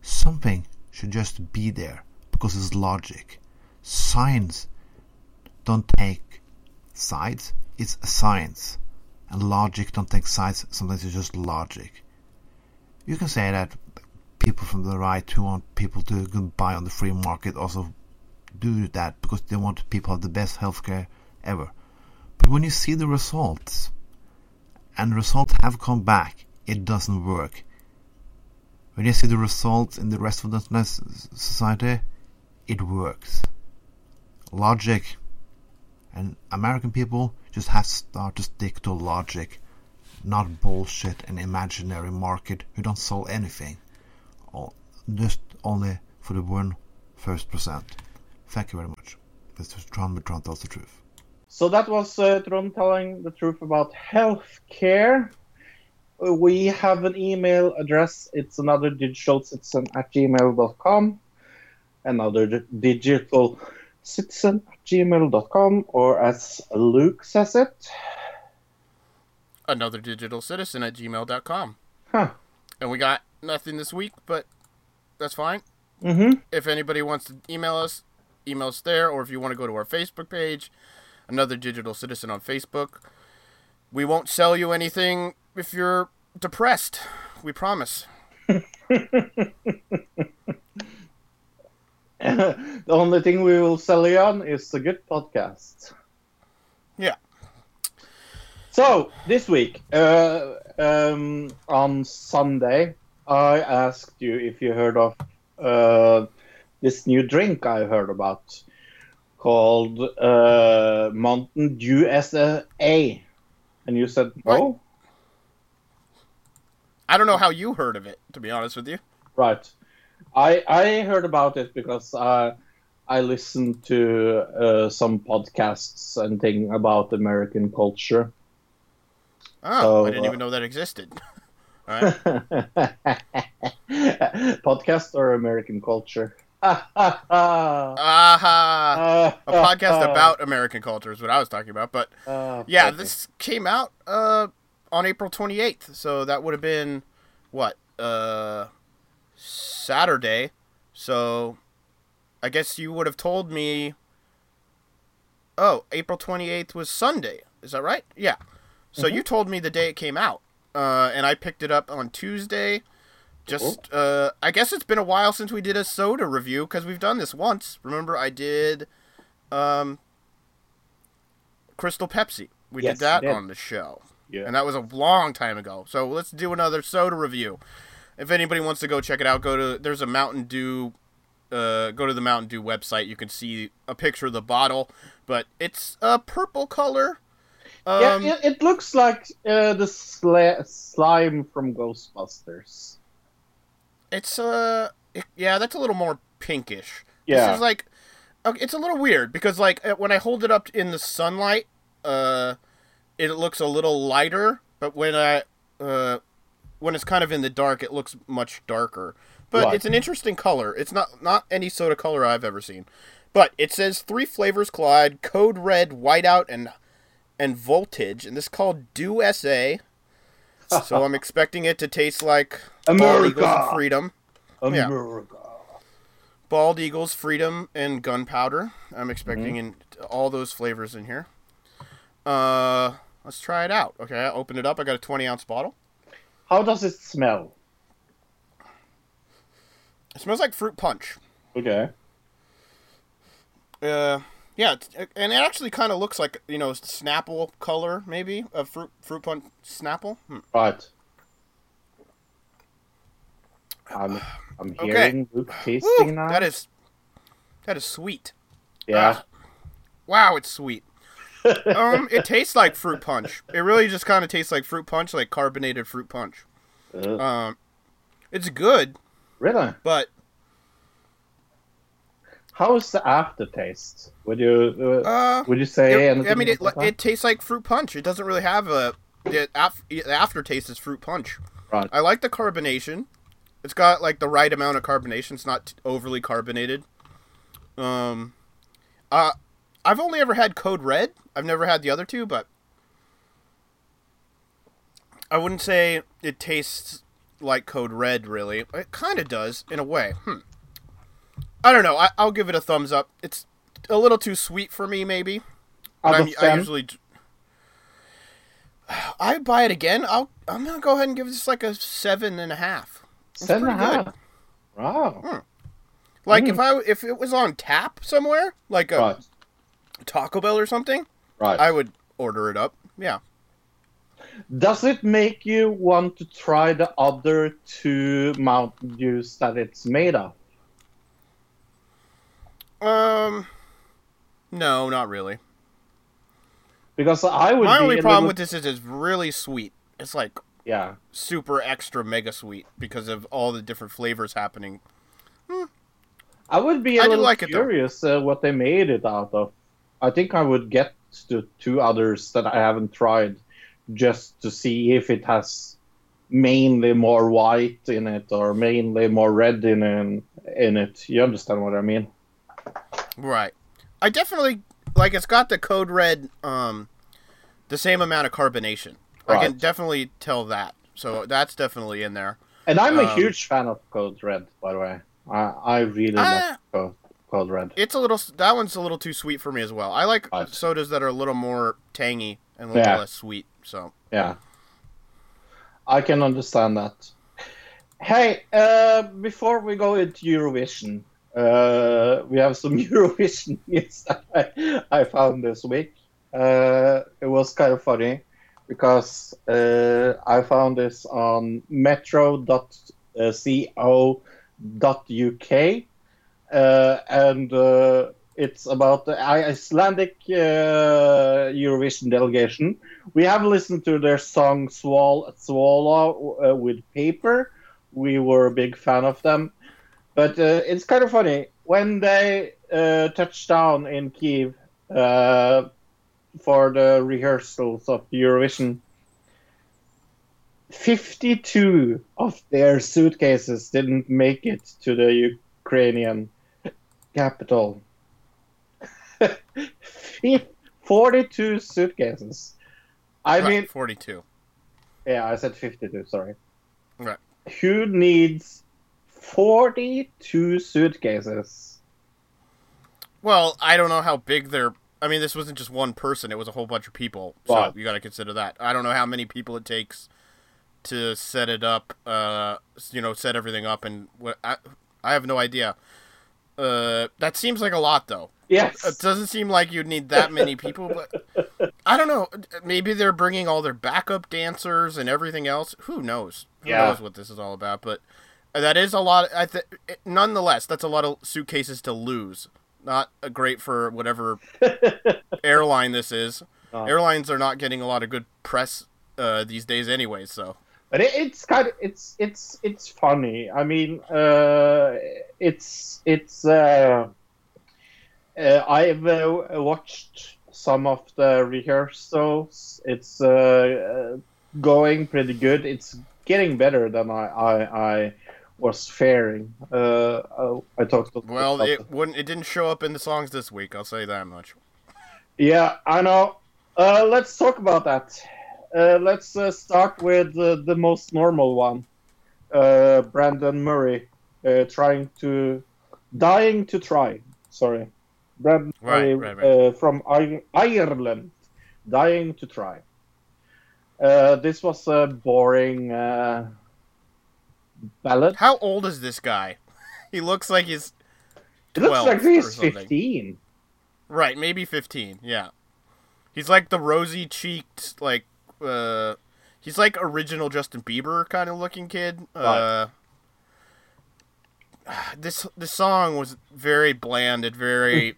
Something should just be there because it's logic. Science don't take sides, it's science. And logic don't take sides, sometimes it's just logic. You can say that people from the right who want people to buy on the free market also do that because they want people have the best healthcare ever. But when you see the results, and results have come back, it doesn't work. When you see the results in the rest of the society, it works. Logic and American people just have to start to stick to logic, not bullshit and imaginary market who don't sell anything. Just only for the one first percent. Thank you very much. This was Tron, but tells the truth. So that was uh, telling the truth about healthcare. We have an email address. It's another digital citizen at gmail.com. Another digital citizen at gmail.com, or as Luke says it. Another digital citizen at gmail.com. Huh. And we got nothing this week, but that's fine. Mm-hmm. If anybody wants to email us, email us there, or if you want to go to our Facebook page, another digital citizen on Facebook. We won't sell you anything if you're depressed. We promise. the only thing we will sell you on is a good podcast. Yeah. So this week, uh, um, on Sunday, I asked you if you heard of uh, this new drink I heard about called uh, Mountain Dew SA, and you said no. I don't know how you heard of it, to be honest with you. Right. I I heard about it because I I listened to uh, some podcasts and thing about American culture. Oh, So, I didn't uh, even know that existed. Right. Podcast or American culture? Ah, Aha! A podcast about American culture is what I was talking about. But Ah, yeah, perfect. this came out uh, on April 28th. So that would have been, what, uh, Saturday. So I guess you would have told me. Oh, April 28th was Sunday. Is that right? Yeah. So you told me the day it came out. Uh, and I picked it up on Tuesday. Just, uh, I guess it's been a while since we did a soda review because we've done this once. Remember, I did, um, Crystal Pepsi. We Yes, did that did. on the show. Yeah. and that was a long time ago. So let's do another soda review. If anybody wants to go check it out, go to there's a Mountain Dew. Uh, go to the Mountain Dew website. You can see a picture of the bottle, but it's a purple color. Um, yeah, it, it looks like uh, the slime from Ghostbusters. It's uh, it- yeah, that's a little more pinkish. Yeah. This is like, okay, it's a little weird because like uh, when I hold it up in the sunlight, uh, it looks a little lighter, but when I uh, when it's kind of in the dark, it looks much darker. But Right. it's an interesting color. It's not not any soda color I've ever seen. But it says three flavors collide: code red, whiteout, and and voltage, and this is called Dew SA. so I'm expecting it to taste like Bald Eagles and America! Freedom. Yeah. America. Bald Eagles, Freedom, and Gunpowder. I'm expecting in all those flavors in here. Uh, let's try it out. Okay, I opened it up. I got a 20 ounce bottle. How does it smell? It smells like fruit punch. Okay. Uh, yeah, it's- and it actually kind of looks like you know Snapple color maybe a fruit fruit punch Snapple. Hmm. Right. I'm I'm Okay. hearing Luke tasting now. that is that is sweet. yeah. Wow, it's sweet. Um, it tastes like fruit punch. It really just kind of tastes like fruit punch, like carbonated fruit punch. Uh, Um, it's good, really? but How is the aftertaste? Would you uh, uh, would you say it- I mean, it, it tastes like fruit punch. It doesn't really have a the, af, the aftertaste is fruit punch. Right. I like the carbonation. It's got like the right amount of carbonation. It's not t- overly carbonated. Um, uh, I've only ever had Code Red. I've never had the other two, but I wouldn't say it tastes like Code Red. Really, it kind of does in a way. Hmm. I don't know. I, I'll give it a thumbs up. It's a little too sweet for me, maybe. Out But I'm, of I usually. I buy it again. I'll. I'm gonna go ahead and give this like a seven and a half. It's Seven and a half. good. Wow. Like Mm. if I if it was on tap somewhere, like a Right. Taco Bell or something, Right. I would order it up. Yeah. Does it make you want to try the other two Mountain Dews that it's made of? Um. No, not really. Because I would My be only problem little- with this is it's really sweet. It's like yeah. super extra mega sweet because of all the different flavors happening. I would be a I little like it, curious uh, what they made it out of. I think I would get the two others that I haven't tried just to see if it has mainly more white in it or mainly more red in in, in it. You understand what I mean? Right. I definitely like it's got the code red um the same amount of carbonation. I can definitely tell that. So that's definitely in there. And I'm a Um, huge fan of Code Red, by the way. I, I really like Code, Code Red. It's a little that one's a little too sweet for me as well. I like Right. sodas that are a little more tangy and a little Yeah. less sweet. So Yeah. I can understand that. Hey, uh, before we go into Eurovision, uh, we have some Eurovision news that I, I found this week. Uh, it was kind of funny because uh, I found this on metro.co.uk and uh, it's about the Icelandic uh, Eurovision delegation. We have listened to their song Swall- Svala uh, with Paper. We were a big fan of them. But uh, it's kind of funny. When they uh, touched down in Kiev uh, for the rehearsals of Eurovision, 52 of their suitcases didn't make it to the Ukrainian capital. 42 suitcases. I Right, mean, 42. yeah, I said 52, sorry. Right. Who needs 42 suitcases? Well, I don't know how big they're. I mean, this wasn't just one person; it was a whole bunch of people. So you got to consider that. I don't know how many people it takes to set it up. Uh, you know, set everything up, and what I, I have no idea. Uh, that seems like a lot, though. Yes. It doesn't seem like you'd need that many people, but I don't know. Maybe they're bringing all their backup dancers and everything else. Who knows? Who Yeah. knows what this is all about? But that is a lot. I th- nonetheless, that's a lot of suitcases to lose. Not uh, great for whatever airline this is. No. Airlines are not getting a lot of good press uh, these days, anyway. So But it, it's kind of it's it's it's funny. I mean, uh, it's it's. Uh, uh, I've uh, watched some of the rehearsals. It's uh, uh, going pretty good. It's getting better than I I, I was fearing. Uh, I, I talked. Well, it wouldn't. It didn't show up in the songs this week. I'll say that much. Yeah, I know. Uh, let's talk about that. Uh, let's uh, start with uh, the most normal one. Uh, Brendan Murray uh, trying to, dying to try. Sorry, Brendan Right, Murray right, right. Uh, from Ir- Ireland, dying to try. Uh, this was a boring uh, ballad. How old is this guy? he looks like he's It looks like he's 15. Right, maybe 15. Yeah. He's like the rosy cheeked, like, uh, he's like original Justin Bieber kind of looking kid. Uh, this this song was very bland and very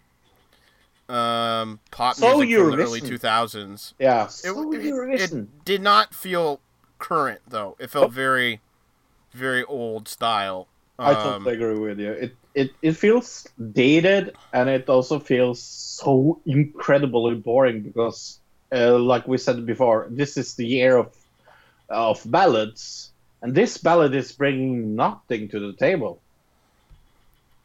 um pop So music from the early 2000s. Yeah, It, so it, it did not feel current though. It felt very very old style. I Um, totally agree with you. It, it it feels dated, and it also feels so incredibly boring because, uh, like we said before, this is the year of of ballads, and this ballad is bringing nothing to the table.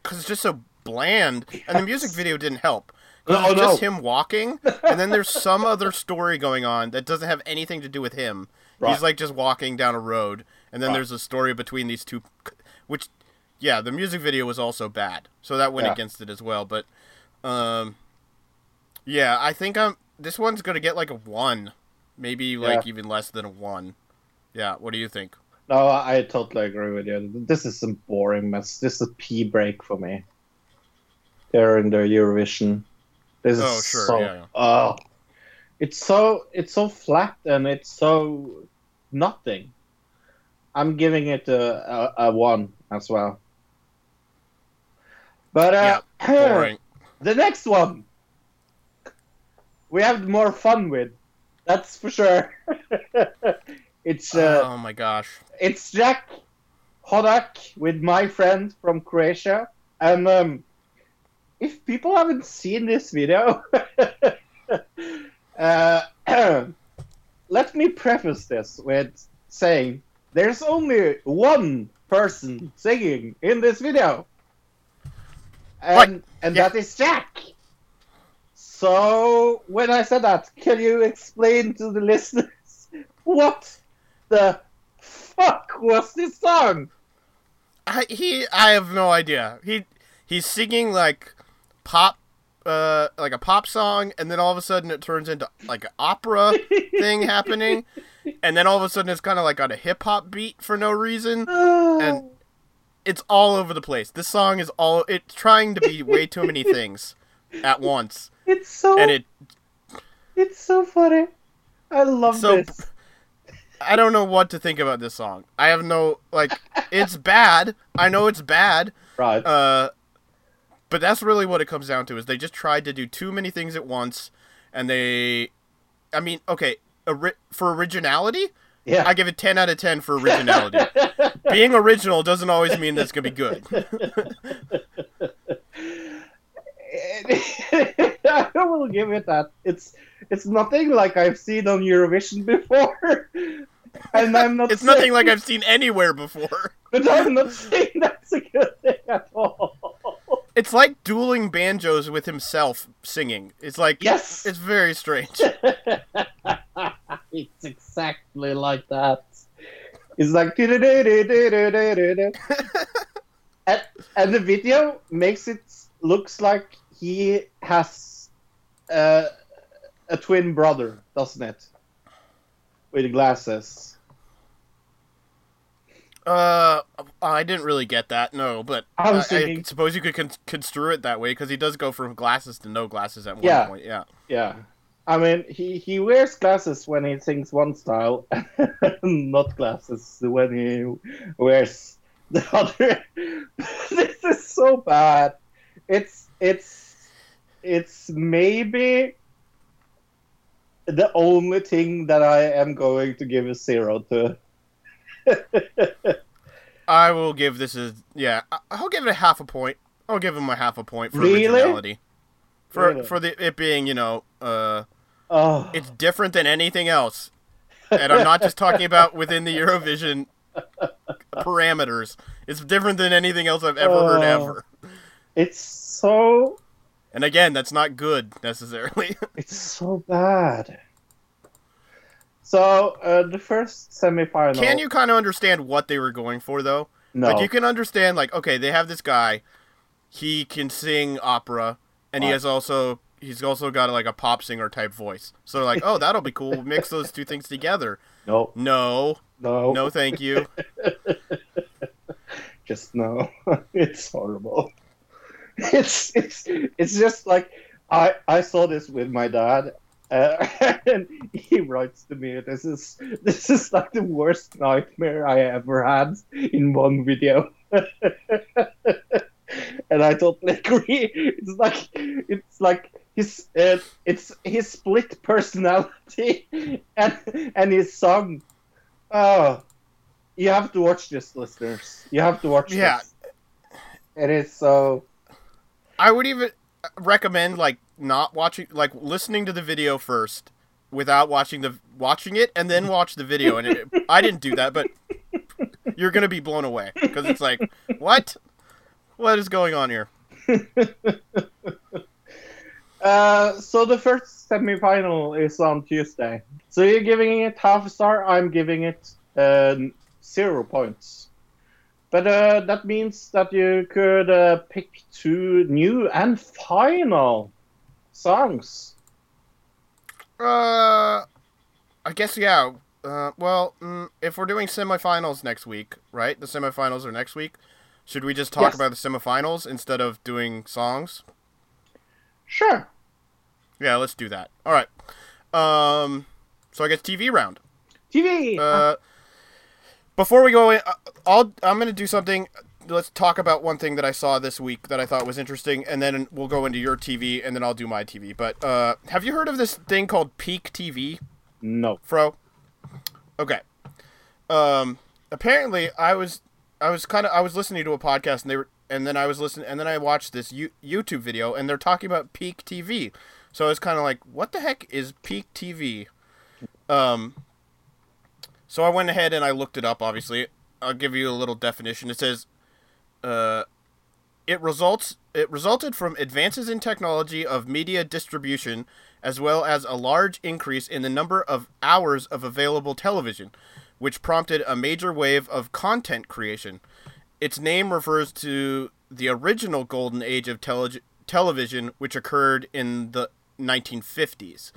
because it's just so bland, and the music video didn't help. No, it's just him walking, and then there's some other story going on that doesn't have anything to do with him. Right. He's like just walking down a road, and then Right. there's a story between these two, which, yeah, the music video was also bad, so that went Yeah. against it as well. But, um, yeah, I think I'm. This one's gonna get like a one, maybe like Yeah. even less than a one. Yeah, what do you think? No, I totally agree with you. This is some boring mess. This is a pee break for me. They're in the Eurovision. This is Oh, sure, so, yeah, yeah. Oh, it's so it's so flat and it's so nothing. I'm giving it a, a, a one as well. But uh, Boring. the next one we have more fun with. That's for sure. it's uh, oh my gosh. it's Jacques Houdek with my friend from Croatia. And um, if people haven't seen this video, uh, let me preface this with saying there's only one person singing in this video. And, and Yeah. that is Jack. So when I said that, can you explain to the listeners what the fuck was this song? I, he I have no idea. He he's singing like pop uh like a pop song and then all of a sudden it turns into like an opera thing happening and then all of a sudden it's kind of like on a hip hop beat for no reason and it's all over the place. This song is all it's trying to be way too many things at once it's so and it it's so funny. I love So- this. I don't know what to think about this song. I have no like it's bad. I know it's bad. Right. Uh, but that's really what it comes down to is they just tried to do too many things at once, and they, I mean, okay, ori- for originality, yeah. I give it ten out of ten for originality. Being original doesn't always mean that it's gonna be good. I will give it that. It's it's nothing like I've seen on Eurovision before. And I'm not It's nothing like I've seen anywhere before. But I'm not saying that's a good thing at all. It's like dueling banjos with himself singing. It's like Yes. it's very strange. it's exactly like that. It's like and, and the video makes it looks like he has uh, a twin brother, doesn't it? With glasses. Uh, I didn't really get that. No, but I I, I suppose you could con- construe it that way because he does go from glasses to no glasses at one Yeah. point. Yeah. Yeah. I mean, he, he wears glasses when he sings one style, not glasses when he wears the other. this is so bad. It's it's it's maybe the only thing that I am going to give a zero to. I will give this a yeah. I'll give it a half a point. I'll give him a half a point for Really? originality. For Really? for the it being you know uh Oh, it's different than anything else, and I'm not just talking about within the Eurovision parameters. It's different than anything else I've ever heard Oh. ever. it's so And again, that's not good necessarily. it's so bad. So uh, the first semifinal. Can you kind of understand what they were going for though? No. Like you can understand like okay, they have this guy, he can sing opera and he has also he's also got like a pop singer type voice. So they're like, "Oh, that'll be cool. Mix those two things together." no, No. no, No, thank you. just no. it's horrible. It's it's it's just like I I saw this with my dad, uh, and he writes to me, "This is this is like the worst nightmare I ever had in one video." and I totally agree. It's like it's like his uh, it's his split personality and and his song. Oh, you have to watch this, listeners. You have to watch Yeah. this. It is so. I would even recommend like not watching like listening to the video first without watching the watching it and then watch the video and it, I didn't do that but you're to be blown away because it's like what what is going on here? Uh, so the first semifinal is on Tuesday. So you're giving it half a star. I'm giving it um, zero points. But uh, that means that you could uh, pick two new and final songs. Uh I guess yeah. Uh well, mm, if we're doing semifinals next week, right? The semifinals are next week. Should we just talk Yes. about the semifinals instead of doing songs? Sure. Yeah, let's do that. All right. Um so I guess TV round. TV. Uh, before we go in, uh, I'll I'm gonna do something. Let's talk about one thing that I saw this week that I thought was interesting, and then we'll go into your TV, and then I'll do my TV. But uh, have you heard of this thing called Peak TV, no. Fro? Okay. Um, apparently, I was I was kind of I was listening to a podcast, and they were, and then I was listening, and then I watched this U- YouTube video, and they're talking about Peak TV. So I was kind of like, what the heck is Peak TV? Um, so I went ahead and I looked it up. Obviously, I'll give you a little definition. It says, uh, it results it resulted from advances in technology of media distribution, as well as a large increase in the number of hours of available television, which prompted a major wave of content creation. Its name refers to the original golden age of tele- television, which occurred in the 1950s.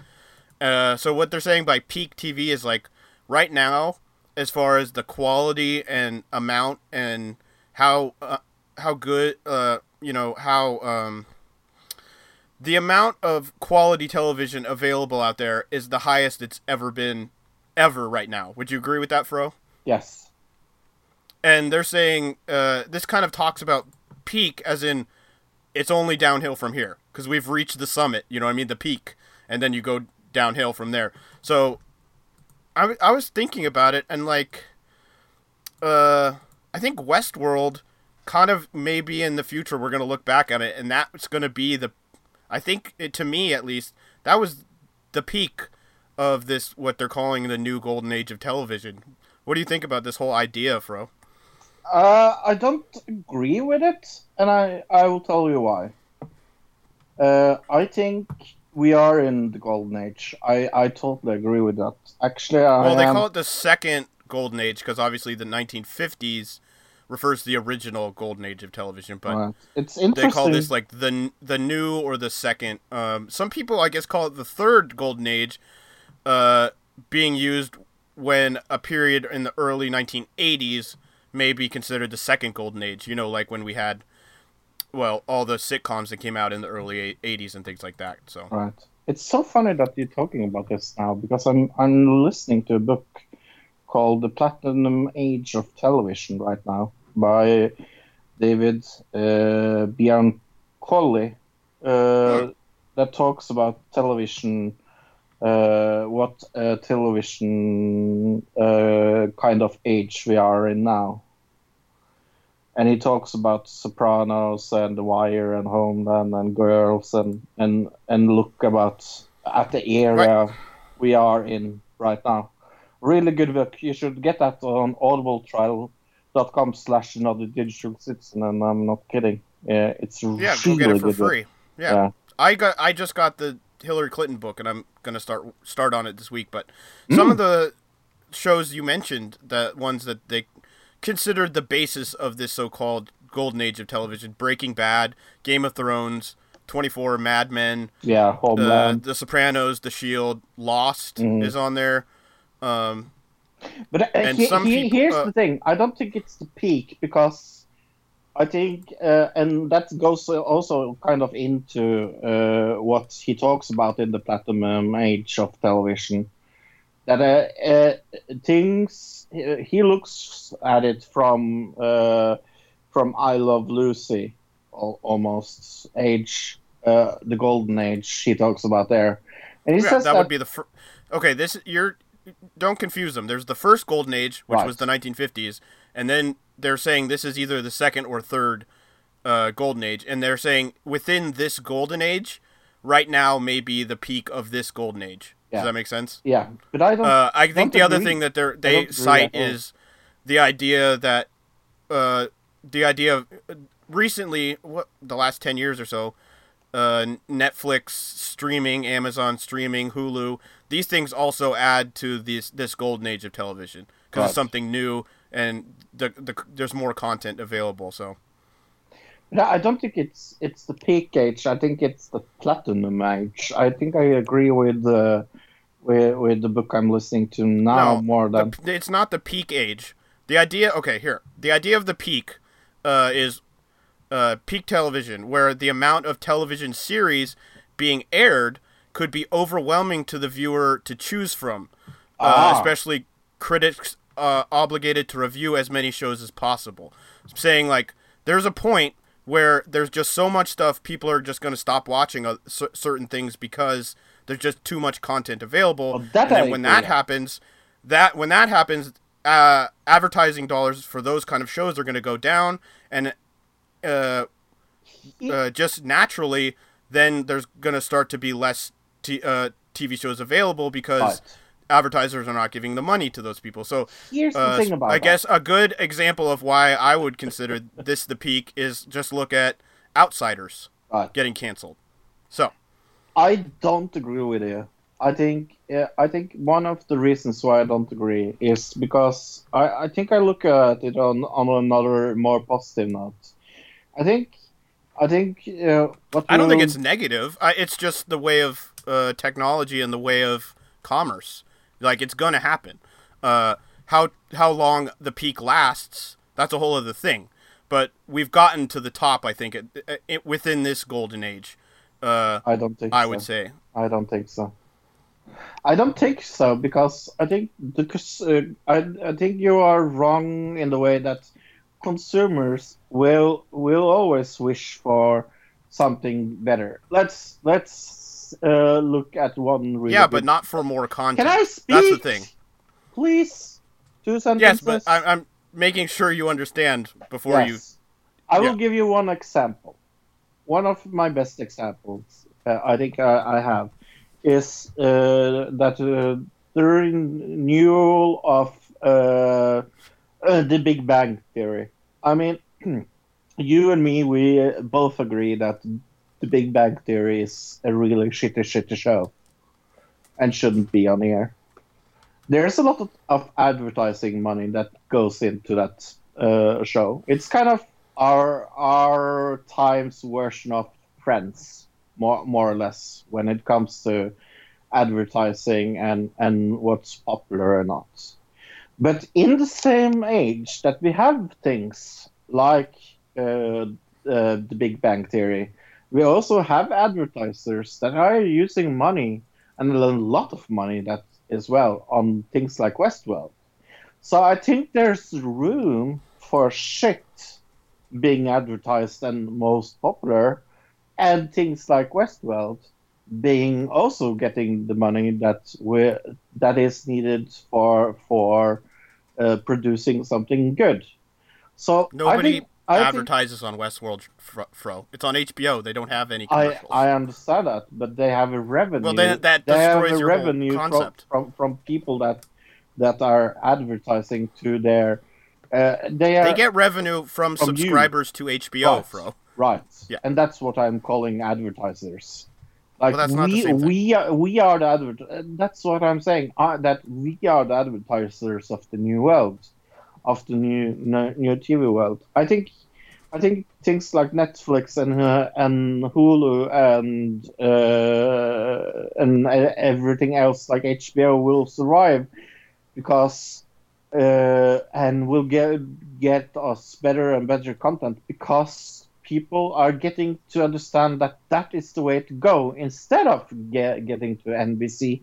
Uh, so what they're saying by peak TV is like right now, as far as the quality and amount and how uh, how good uh, you know how um, the amount of quality television available out there is the highest it's ever been ever right now. Would you agree with that, Fro? Yes. and they're saying uh, this kind of talks about peak as in it's only downhill from here because we've reached the summit you know what i mean the peak and then you go downhill from there so I, I was thinking about it and like uh, i think westworld kind of maybe in the future we're going to look back at it and that's going to be the i think it, to me at least that was the peak of this what they're calling the new golden age of television what do you think about this whole idea fro Uh, I don't agree with it, and I, I will tell you why. Uh, I think we are in the golden age. I, I totally agree with that. Actually, I Well, they am, call it the second golden age because obviously the 1950s refers to the original golden age of television, but Right. it's interesting. they call this like the the new or the second. Um, some people, I guess, call it the third golden age, uh, being used when a period in the early 1980s may be considered the second golden age. You know, like when we had well, all the sitcoms that came out in the early 80s and things like that. So Right. It's so funny that you're talking about this now because I'm I'm listening to a book called The Platinum Age of Television right now by David uh, Bianculli uh, that talks about television, uh, what uh, television uh, kind of age we are in now. And he talks about Sopranos and The Wire and Homeland and Girls and and and look about at the era we are in right now. Really good book. You should get that on audibletrial.com slash another digital citizen and I'm not kidding. Yeah, it's yeah, really go get it for book. free. Yeah. Yeah. I got I just got the Hillary Clinton book and I'm gonna start start on it this week. But some Mm. of the shows you mentioned, the ones that they considered the basis of this so-called golden age of television: Breaking Bad, Game of Thrones, Twenty Four, Mad Men, Yeah, uh, Homeland. The Sopranos, The Shield, Lost Mhm. is on there. Um, But uh, And he- some he- people- here's uh, the thing: I don't think it's the peak because I think, uh, and that goes also kind of into uh, what he talks about in the platinum age of television. That uh, uh, things he looks at it from uh, from I Love Lucy, almost age, uh, the golden age. He talks about there, and he yeah, says that that, would be the fir- okay. This you're don't confuse them. There's the first golden age, which Right. was the 1950s, and then they're saying this is either the second or third uh, golden age, and they're saying within this golden age, right now may be the peak of this golden age. Yeah. Does that make sense? yeah. But I don't. Uh, I think don't the other agree. thing that they're, they cite is the idea that uh, the idea of recently, what the last ten years or so, uh, Netflix streaming, Amazon streaming, Hulu. These things also add to this this golden age of television because it's something new and the, the there's more content available. So No, I don't think it's it's the peak age. I think it's the platinum age. I think I agree with the with, with the book I'm listening to now No, more than the, it's not the peak age. The idea, okay, here, the idea of the peak uh, is uh, peak television, where the amount of television series being aired could be overwhelming to the viewer to choose from, uh, Ah. especially critics uh, obligated to review as many shows as possible. Saying like, there's a point where there's just so much stuff, people are just going to stop watching uh, certain things because there's just too much content available. Well, that and when that happens, that when that happens, uh, advertising dollars for those kind of shows are going to go down, and uh, uh, just naturally, then there's going to start to be less t- uh, TV shows available because But advertisers are not giving the money to those people. So here's the uh, thing about I that. guess a good example of why I would consider this the peak is just look at Outsiders Right. getting canceled. So I don't agree with you. I think uh, I think one of the reasons why I don't agree is because I, I think I look at it on on another more positive note. I think I think uh, what I don't think it's negative. I, it's just the way of uh, technology and the way of commerce. Like it's gonna happen. Uh, how how long the peak lasts? That's a whole other thing. But we've gotten to the top. I think it, it, within this golden age. Uh, I don't think I so. would say. I don't think so. I don't think so because I think because uh, I I think you are wrong in the way that consumers will will always wish for something better. Let's let's uh, look at one. Really yeah, but not for more content. Can I speak? That's the thing. Please, two Yes, but I, I'm making sure you understand before you. Yes. I will yeah. give you one example. One of my best examples, uh, I think I, I have, is uh, that uh, the renewal of uh, uh, the Big Bang Theory. I mean, you and me, we uh, both agree that the Big Bang Theory is a really shitty, shitty show and shouldn't be on air. There's a lot of, of advertising money that goes into that uh, show. It's kind of our our time's version of Friends, more more or less, when it comes to advertising and and what's popular or not. But in the same age that we have things like uh, uh, The Big Bang Theory, we also have advertisers that are using money and a lot of money that as well on things like Westworld. So I think there's room for shit being advertised and most popular, and things like Westworld being also getting the money that we that is needed for for uh, producing something good. So I Nobody think, I think advertises on Westworld, fro, fro. It's on HBO. They don't have any I, commercials. I understand that, but they have a revenue. Well, then that they have destroys a your whole revenue from, concept. from from people that that are advertising to their. Uh, they are they get revenue from, From you. subscribers to HBO, Right. fro. right, Yeah. and that's what I'm calling advertisers. Like Well, that's not the we we are we are the advert. uh, That's what I'm saying. Uh, that we are the advertisers of the new world, of the new new, new TV world. I think. I think things like Netflix and uh, and Hulu and uh, and uh, everything else like HBO will survive because uh, and will get get us better and better content because people are getting to understand that that is the way to go instead of get, getting to NBC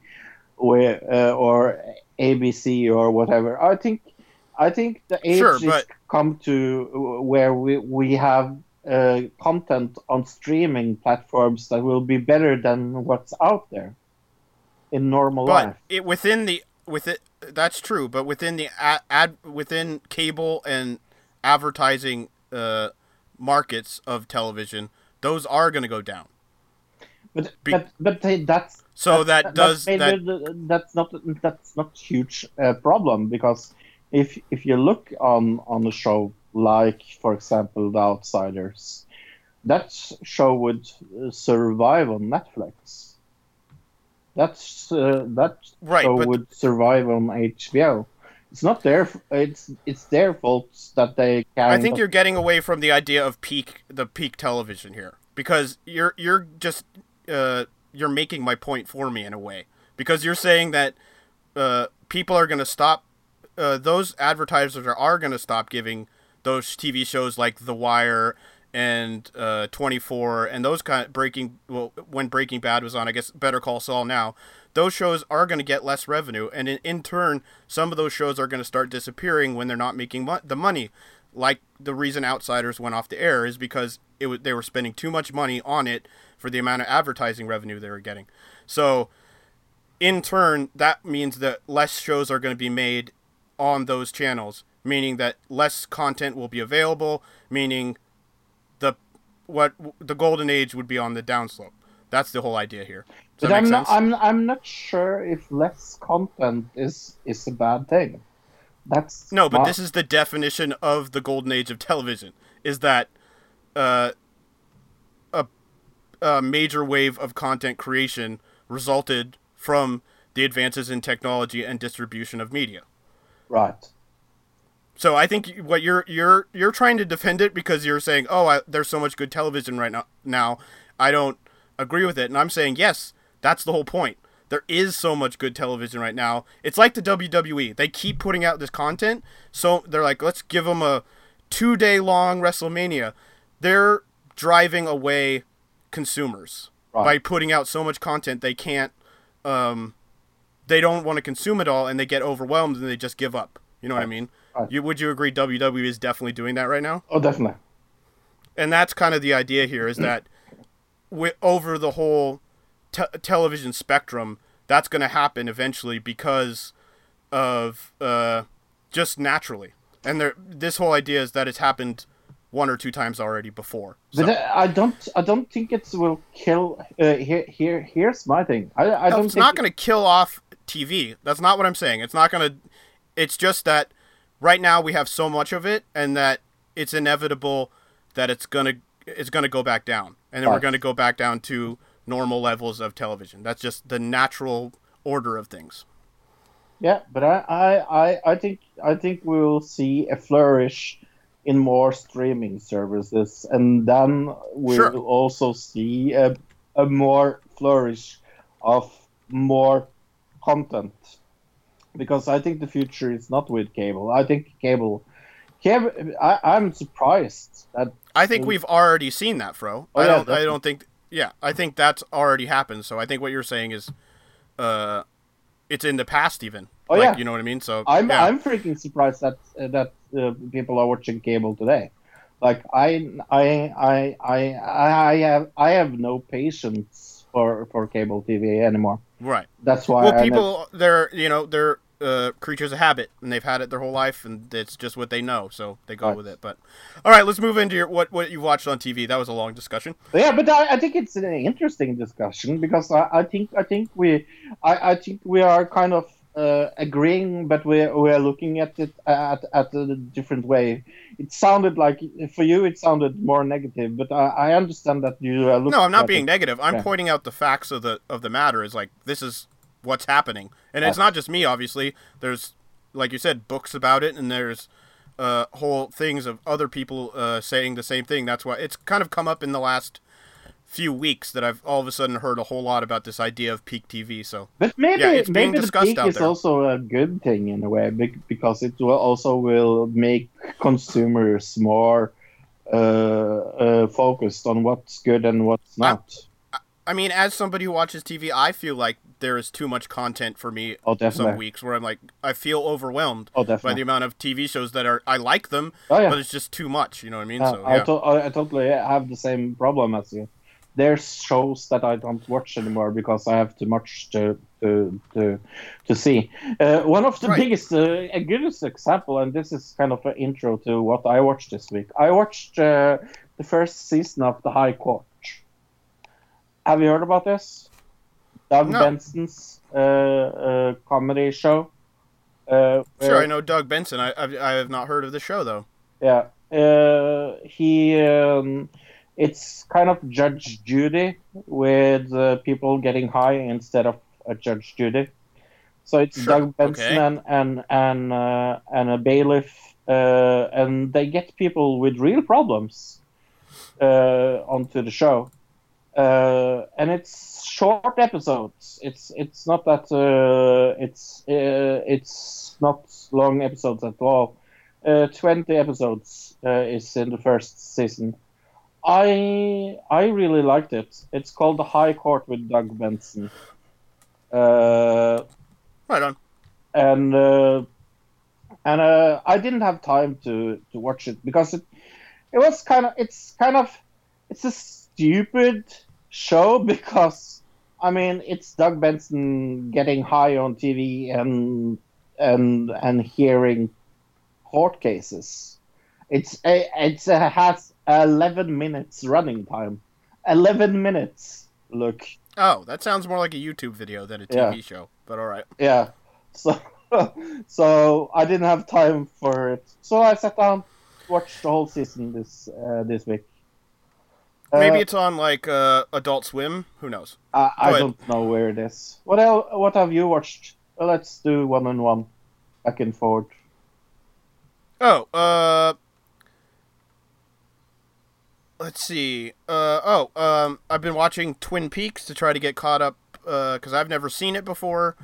or uh, or ABC or whatever. I think I think the age Sure, is but- come to where we we have uh, content on streaming platforms that will be better than what's out there in normal But life. it within the with it that's true. But within the ad, ad within cable and advertising uh, markets of television, those are going to go down. But Be- but but that's So that that's does maybe that the- that's not that's not huge uh, problem because if if you look on on a show like for example The Outsiders, that show would uh, survive on Netflix. That's uh, that Right, show but- would survive on HBO. It's not their it's it's their fault that they can't. I think you're getting away from the idea of peak the peak television here because you're you're just uh, you're making my point for me in a way because you're saying that uh, people are going to stop uh, those advertisers are, are going to stop giving those TV shows like The Wire and uh, 24 and those kind of breaking well when Breaking Bad was on I guess Better Call Saul now those shows are going to get less revenue and in, in turn some of those shows are going to start disappearing when they're not making mo- the money. Like the reason outsiders went off the air is because it was, they were spending too much money on it for the amount of advertising revenue they were getting. So in turn that means that less shows are going to be made on those channels meaning that less content will be available meaning what the golden age would be on the downslope that's the whole idea here does but I'm not, I'm I'm not sure if less content is is a bad thing. That's No, but not- this is the definition of the golden age of television. Is that uh, a a major wave of content creation resulted from the advances in technology and distribution of media. right. So I think what you're you're you're trying to defend it because you're saying, "Oh, I, there's so much good television right now." Now, I don't agree with it, and I'm saying, "Yes, that's the whole point." There is so much good television right now. It's like the WWE. They keep putting out this content, so they're like, "Let's give them a 2-day long WrestleMania." They're driving away consumers Right. by putting out so much content they can't um they don't want to consume it all and they get overwhelmed and they just give up. You know what I mean? Right. You would you agree WWE is definitely doing that right now? Oh, definitely. And that's kind of the idea here is that over the whole te- television spectrum, that's going to happen eventually because of uh, just naturally. And there, this whole idea is that it's happened one or two times already before. So, But I don't. I don't think it will kill. Uh, here, here, here's my thing. I, I No, don't. it's not going to kill off TV. That's not what I'm saying. It's not going to. It's just that right now we have so much of it, and that it's inevitable that it's gonna it's gonna go back down, and then we're going to go back down to normal levels of television. That's just the natural order of things. Yeah, but I, I, I, I think I think we will see a flourish in more streaming services, and then we'll Sure. also see a, a more flourish of more content. Because I think the future is not with cable. I think cable cable, I, I'm surprised that I think we've already seen that, Fro. Oh, I don't. I don't think. Yeah, I think that's already happened. So I think what you're saying is, uh, it's in the past even. Oh, like, yeah. You know what I mean? So I'm yeah. I'm freaking surprised that uh, that uh, people are watching cable today. Like I I I I I have I have no patience for for cable TV anymore. right. That's why Well, I people, they're you know they're uh, creatures of habit, and they've had it their whole life, and it's just what they know, so they go Right. with it. But all right, let's move into your what what you watched on TV. That was a long discussion. Yeah, but I, I think it's an interesting discussion because I, I think I think we I, I think we are kind of uh, agreeing, but we're we are looking at it at at a different way. It sounded like for you it sounded more negative, but I, I understand that you are looking. No, I'm not being it. negative. I'm Yeah. pointing out the facts of the of the matter. Is like this is what's happening, and it's not just me. Obviously, there's like you said, books about it, and there's uh, whole things of other people uh, saying the same thing. That's why it's kind of come up in the last few weeks that I've all of a sudden heard a whole lot about this idea of peak TV. So But maybe Yeah, it's being maybe the peak is there. also a good thing in a way because it will also will make consumers more uh, uh, focused on what's good and what's not. I mean, as somebody who watches TV, I feel like there is too much content for me Oh, some weeks where I'm like I feel overwhelmed Oh, by the amount of TV shows that are I like them, Oh, yeah. but it's just too much. You know what I mean? Uh, so I, yeah. to- I, I totally have the same problem as you. There's shows that I don't watch anymore because I have too much to to to, to see. Uh, one of the Right. biggest, uh, a goodest example, and this is kind of an intro to what I watched this week. I watched uh, the first season of The High Court. Have you heard about this? Doug No. Benson's uh, uh, comedy show. Uh, Sure, I know Doug Benson. I I've, I have not heard of the show though. yeah. Uh, he. Um, it's kind of Judge Judy with uh, people getting high instead of a Judge Judy. So it's Sure, Doug Benson okay. and and and, uh, and a bailiff, uh, and they get people with real problems uh, onto the show. Uh, and it's short episodes. It's it's not that uh, it's uh, it's not long episodes at all. Uh, Twenty episodes uh, is in the first season. I I really liked it. It's called The High Court with Doug Benson. Uh, Right on. and uh, and uh, I didn't have time to, to watch it because it it was kind of it's kind of it's a stupid show because I mean it's Doug Benson getting high on TV and and and hearing court cases. It's a, it's a, has eleven minutes running time. Eleven minutes. Look. Oh, that sounds more like a YouTube video than a TV Yeah. show. But all right. Yeah. So so I didn't have time for it. So I sat down, watched the whole season this uh, this week. Maybe Uh, it's on like uh, Adult Swim. Who knows? I, I don't know where it is. What else? What have you watched? Well, let's do one on one, back and forth. Oh, uh, let's see. Uh, oh, um, I've been watching Twin Peaks to try to get caught up because I've never seen it before.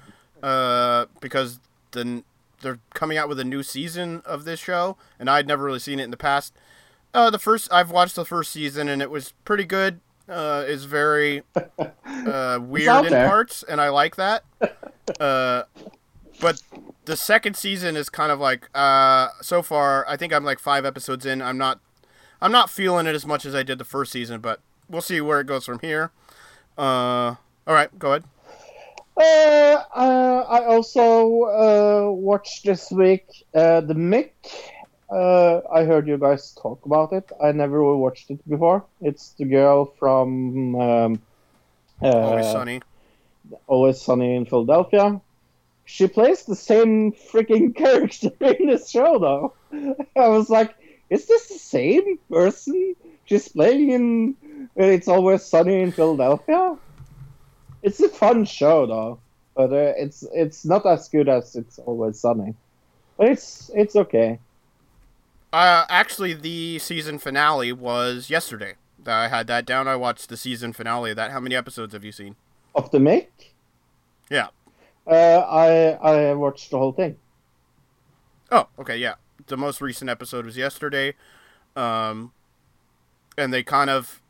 Uh, because the they're coming out with a new season of this show, and I'd never really seen it in the past. Uh, the first I've watched the first season, and it was pretty good. Uh, it's very uh, weird in there. parts, and I like that. Uh, but the second season is kind of like uh, so far. I think I'm like five episodes in. I'm not, I'm not feeling it as much as I did the first season, but we'll see where it goes from here. Uh, all right, go ahead. Uh, uh, I also uh, watched this week uh, the Mick. Uh, I heard you guys talk about it. I never watched it before. It's the girl from um, uh, Always sunny. Always Sunny in Philadelphia. She plays the same freaking character in this show, though. I was like, is this the same person just playing in uh, It's Always Sunny in Philadelphia? It's a fun show, though, but uh, it's it's not as good as It's Always Sunny. But it's it's okay. Uh, actually, the season finale was yesterday. I had that down. I watched the season finale of that. How many episodes have you seen? Of the Mick, Yeah. uh, I I watched the whole thing. Oh, okay, yeah. The most recent episode was yesterday, um, and they kind of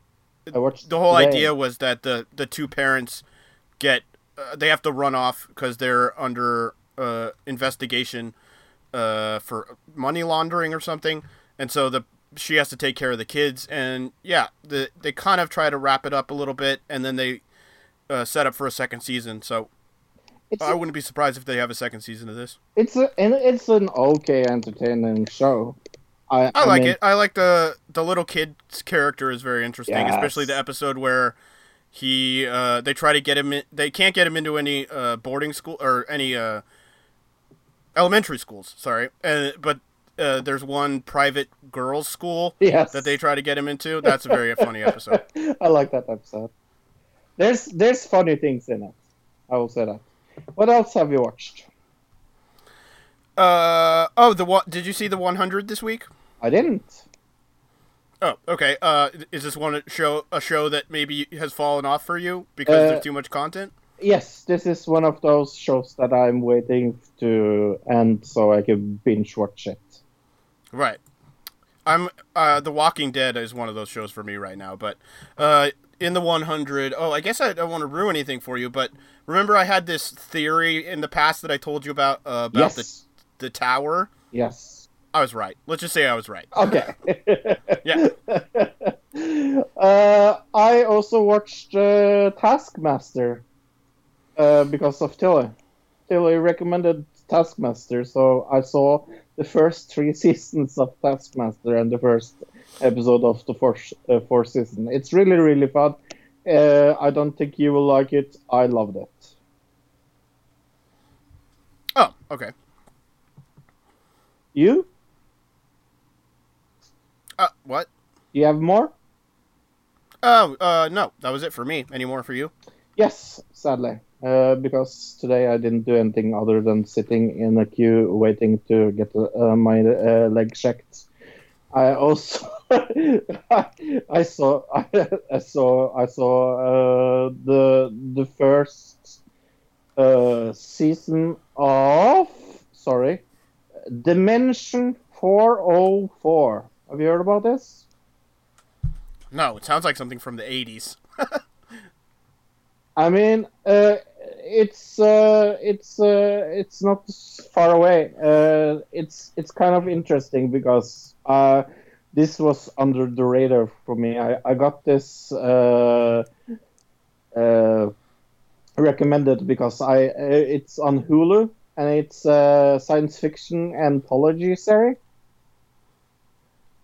I watched the whole today. idea was that the the two parents get uh, they have to run off because they're under uh, investigation uh, for money laundering or something, and so the she has to take care of the kids, and yeah, the they kind of try to wrap it up a little bit, and then they uh, set up for a second season. So It's I a, wouldn't be surprised if they have a second season of this. it's a and it's an okay entertaining show. I I like mean, it. I like the the little kid's character is very interesting, Yes. especially the episode where he uh, they try to get him. In, they can't get him into any uh, boarding school or any uh, elementary schools. Sorry, but uh, there's one private girls' school Yes. that they try to get him into. That's a very funny episode. I like that episode. There's there's funny things in it. I will say that. What else have you watched? Uh oh, the what? Did you see the 100 this week? I didn't. Oh, okay. Uh, is this one a show a show that maybe has fallen off for you because Uh, there's too much content? Yes, this is one of those shows that I'm waiting to end so I can binge watch it. Right. I'm uh The Walking Dead is one of those shows for me right now, but uh in the 100, oh, I guess I don't want to ruin anything for you, but remember I had this theory in the past that I told you about uh, about yes. the the tower? Yes. I was right. Let's just say I was right. Okay. Yeah. uh, I also watched uh, Taskmaster uh, because of Tilly. Tilly recommended Taskmaster, so I saw the first three seasons of Taskmaster and the first episode of the fourth, uh, fourth season. It's really, really fun. Uh, I don't think you will like it. I loved it. Oh, okay. You? Uh what? You have more? Oh, uh no, that was it for me. Any more for you? Yes, sadly, uh, because today I didn't do anything other than sitting in a queue waiting to get uh, my uh, leg checked. I also I saw I saw I saw uh, the the first uh, season of sorry Dimension 404. Have you heard about this? No, it sounds like something from the 80s. I mean, uh, it's uh, it's uh, it's not far away. Uh, it's it's kind of interesting because uh, this was under the radar for me. I, I got this uh, uh, recommended because I it's on Hulu and it's a science fiction anthology series,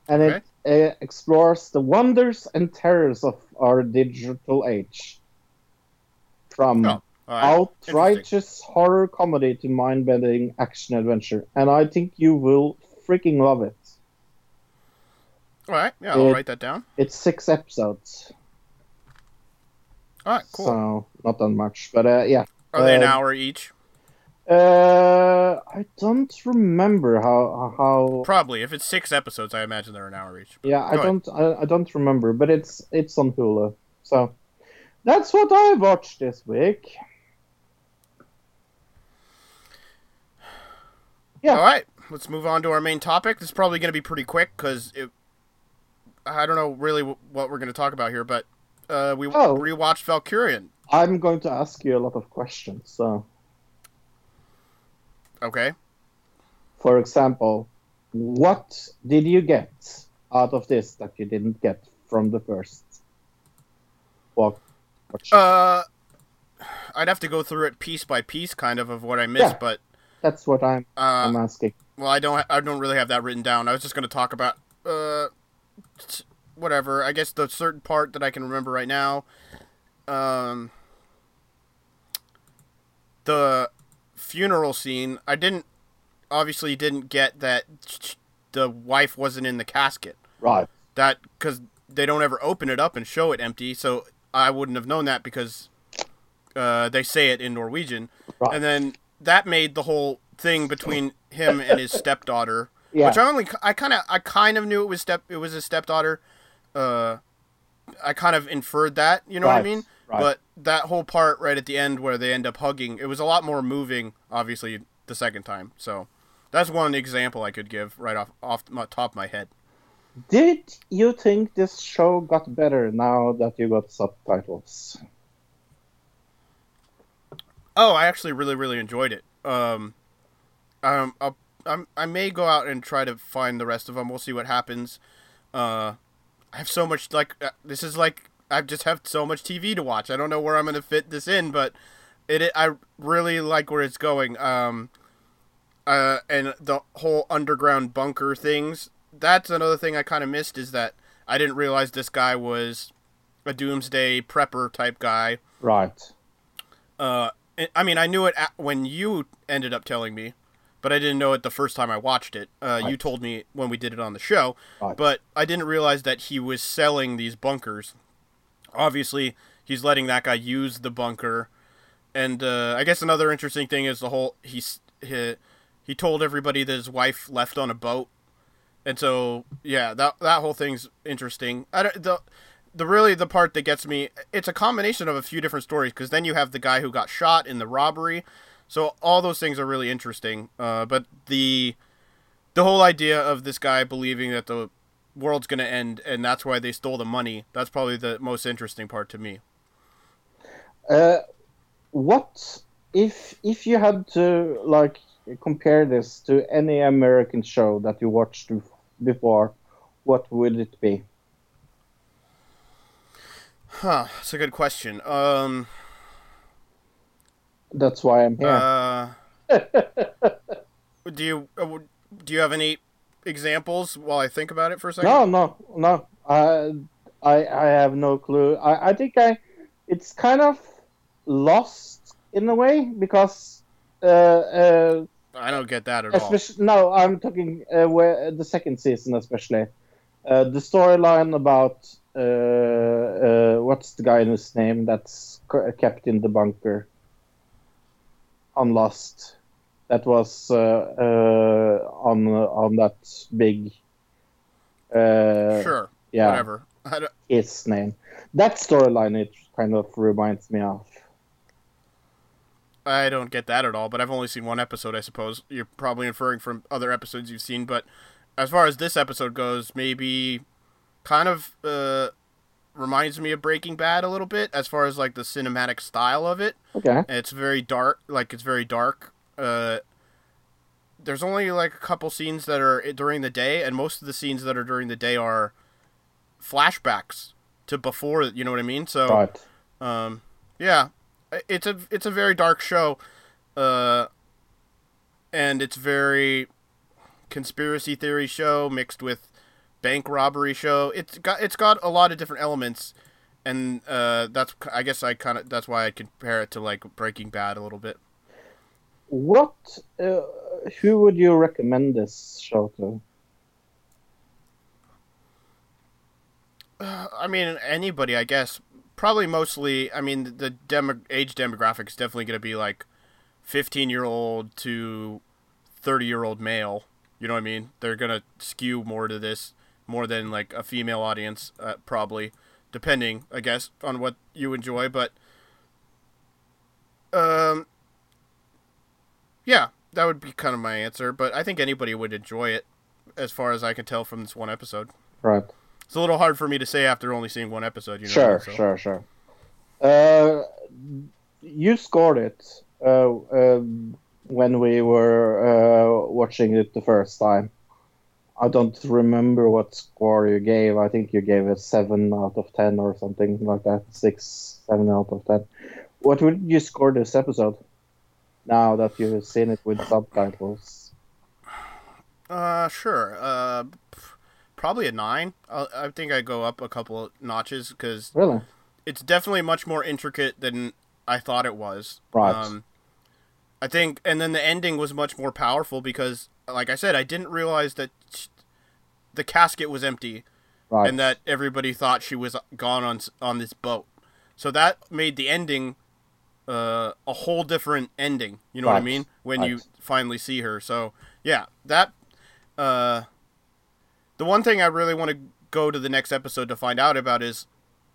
and it uh, explores the wonders and terrors of our digital age. From Oh, right. Outrageous horror comedy to mind-bending action adventure, and I think you will freaking love it. All right. Yeah, I'll It- write that down. It's six episodes, All right, cool. so not that much, but uh, yeah. Are they an uh, hour each? Uh, I don't remember how how. Probably. If it's 6 episodes, I imagine they're an hour each. Yeah, I ahead. don't I, I don't remember, but it's it's on Hulu, so that's what I watched this week. Yeah. All right, let's move on to our main topic. This is probably going to be pretty quick because I don't know really w- what we're going to talk about here, but uh, we Oh. rewatched Valkyrien. I'm going to ask you a lot of questions. So, Okay. for example, what did you get out of this that you didn't get from the first walk? Uh, I'd have to go through it piece by piece, kind of, of what I missed, Yeah. but That's what I'm uh, I'm asking. well, I don't, I don't really have that written down. I was just going to talk about uh, whatever. I guess the certain part that I can remember right now, um, the funeral scene. I didn't, obviously, didn't get that the wife wasn't in the casket. Right. that because they don't ever open it up and show it empty so i wouldn't have known that because uh, they say it in norwegian Right. and then that made the whole thing between him and his stepdaughter Yeah. which i only i kind of i kind of knew it was step it was his stepdaughter uh i kind of inferred that you know what i mean right. but that whole part right at the end where they end up hugging it was a lot more moving obviously the second time so That's one example I could give right off off my top of my head. Did you think this show got better now that you got subtitles? Oh, I actually really really enjoyed it. Um, um, I'll, I'm, I may go out and try to find the rest of them. We'll see what happens. Uh, I have so much like uh, this is like I just have so much TV to watch. I don't know where I'm gonna fit this in, but it, it I really like where it's going. Um, uh, and the whole underground bunker things. That's another thing I kind of missed is that I didn't realize this guy was a doomsday prepper type guy. Right. Uh, I- I mean, I knew it when you ended up telling me, but I didn't know it the first time I watched it. Uh, You told me when we did it on the show, Right. but I didn't realize that he was selling these bunkers. Obviously, he's letting that guy use the bunker, and uh, I guess another interesting thing is the whole he's he, he told everybody that his wife left on a boat, and so yeah, that that whole thing's interesting. I don't, the the really the part that gets me it's a combination of a few different stories because then you have the guy who got shot in the robbery so all those things are really interesting uh, but the the whole idea of this guy believing that the world's going to end and that's why they stole the money that's probably the most interesting part to me Uh, what if if you had to like compare this to any American show that you watched before? What would it be? Huh that's a good question um That's why I'm here. uh do you uh, do you have any examples while i think about it for a second no, no, no. I I I have no clue. I I think I it's kind of lost in a way because uh uh i don't get that at all no I'm talking uh, where the second season especially uh, the storyline about uh, uh, what's the guy's name that's kept in the bunker? On Lost that was uh, uh, on on that big uh, sure. yeah. Whatever. I don't, his name. That storyline it kind of reminds me of. I don't get that at all, but I've only seen one episode, I suppose. You're probably inferring from other episodes you've seen, but as far as this episode goes, maybe kind of uh, reminds me of Breaking Bad a little bit as far as like the cinematic style of it. okay It's very dark, like it's very dark. Uh, there's only like a couple scenes that are during the day, and most of the scenes that are during the day are flashbacks to before. You know what I mean? So right um, yeah, it's a it's a very dark show, uh, and it's very conspiracy theory show mixed with bank robbery show. It's got it's got a lot of different elements, and uh, that's I guess I kind of that's why I compare it to like Breaking Bad a little bit. what uh, who would you recommend this show to Uh, I mean, anybody, I guess. Probably mostly. I mean, the demo, age demographic is definitely going to be like fifteen year old to thirty year old male. You know what I mean? They're going to skew more to this more than like a female audience, uh, probably, depending, I guess, on what you enjoy. But, um, yeah, that would be kind of my answer. But I think anybody would enjoy it, as far as I can tell from this one episode. right It's a little hard for me to say after only seeing one episode. You know sure, so- sure, sure. Uh, you scored it uh, um, when we were uh, watching it the first time. I don't remember what score you gave. I think you gave it seven out of ten or something like that. Six, seven out of ten. What would you score this episode? Now that you've seen it with subtitles. Uh, sure. Uh, probably a nine. I, I think I go up a couple notches because Really? it's definitely much more intricate than I thought it was. Right. Um, I think, and then the ending was much more powerful because, like I said, I didn't realize that the casket was empty Right. and that everybody thought she was gone on on this boat. So that made the ending uh, a whole different ending. You know what I mean? When you finally see her. So yeah, that. Uh, the one thing I really want to go to the next episode to find out about is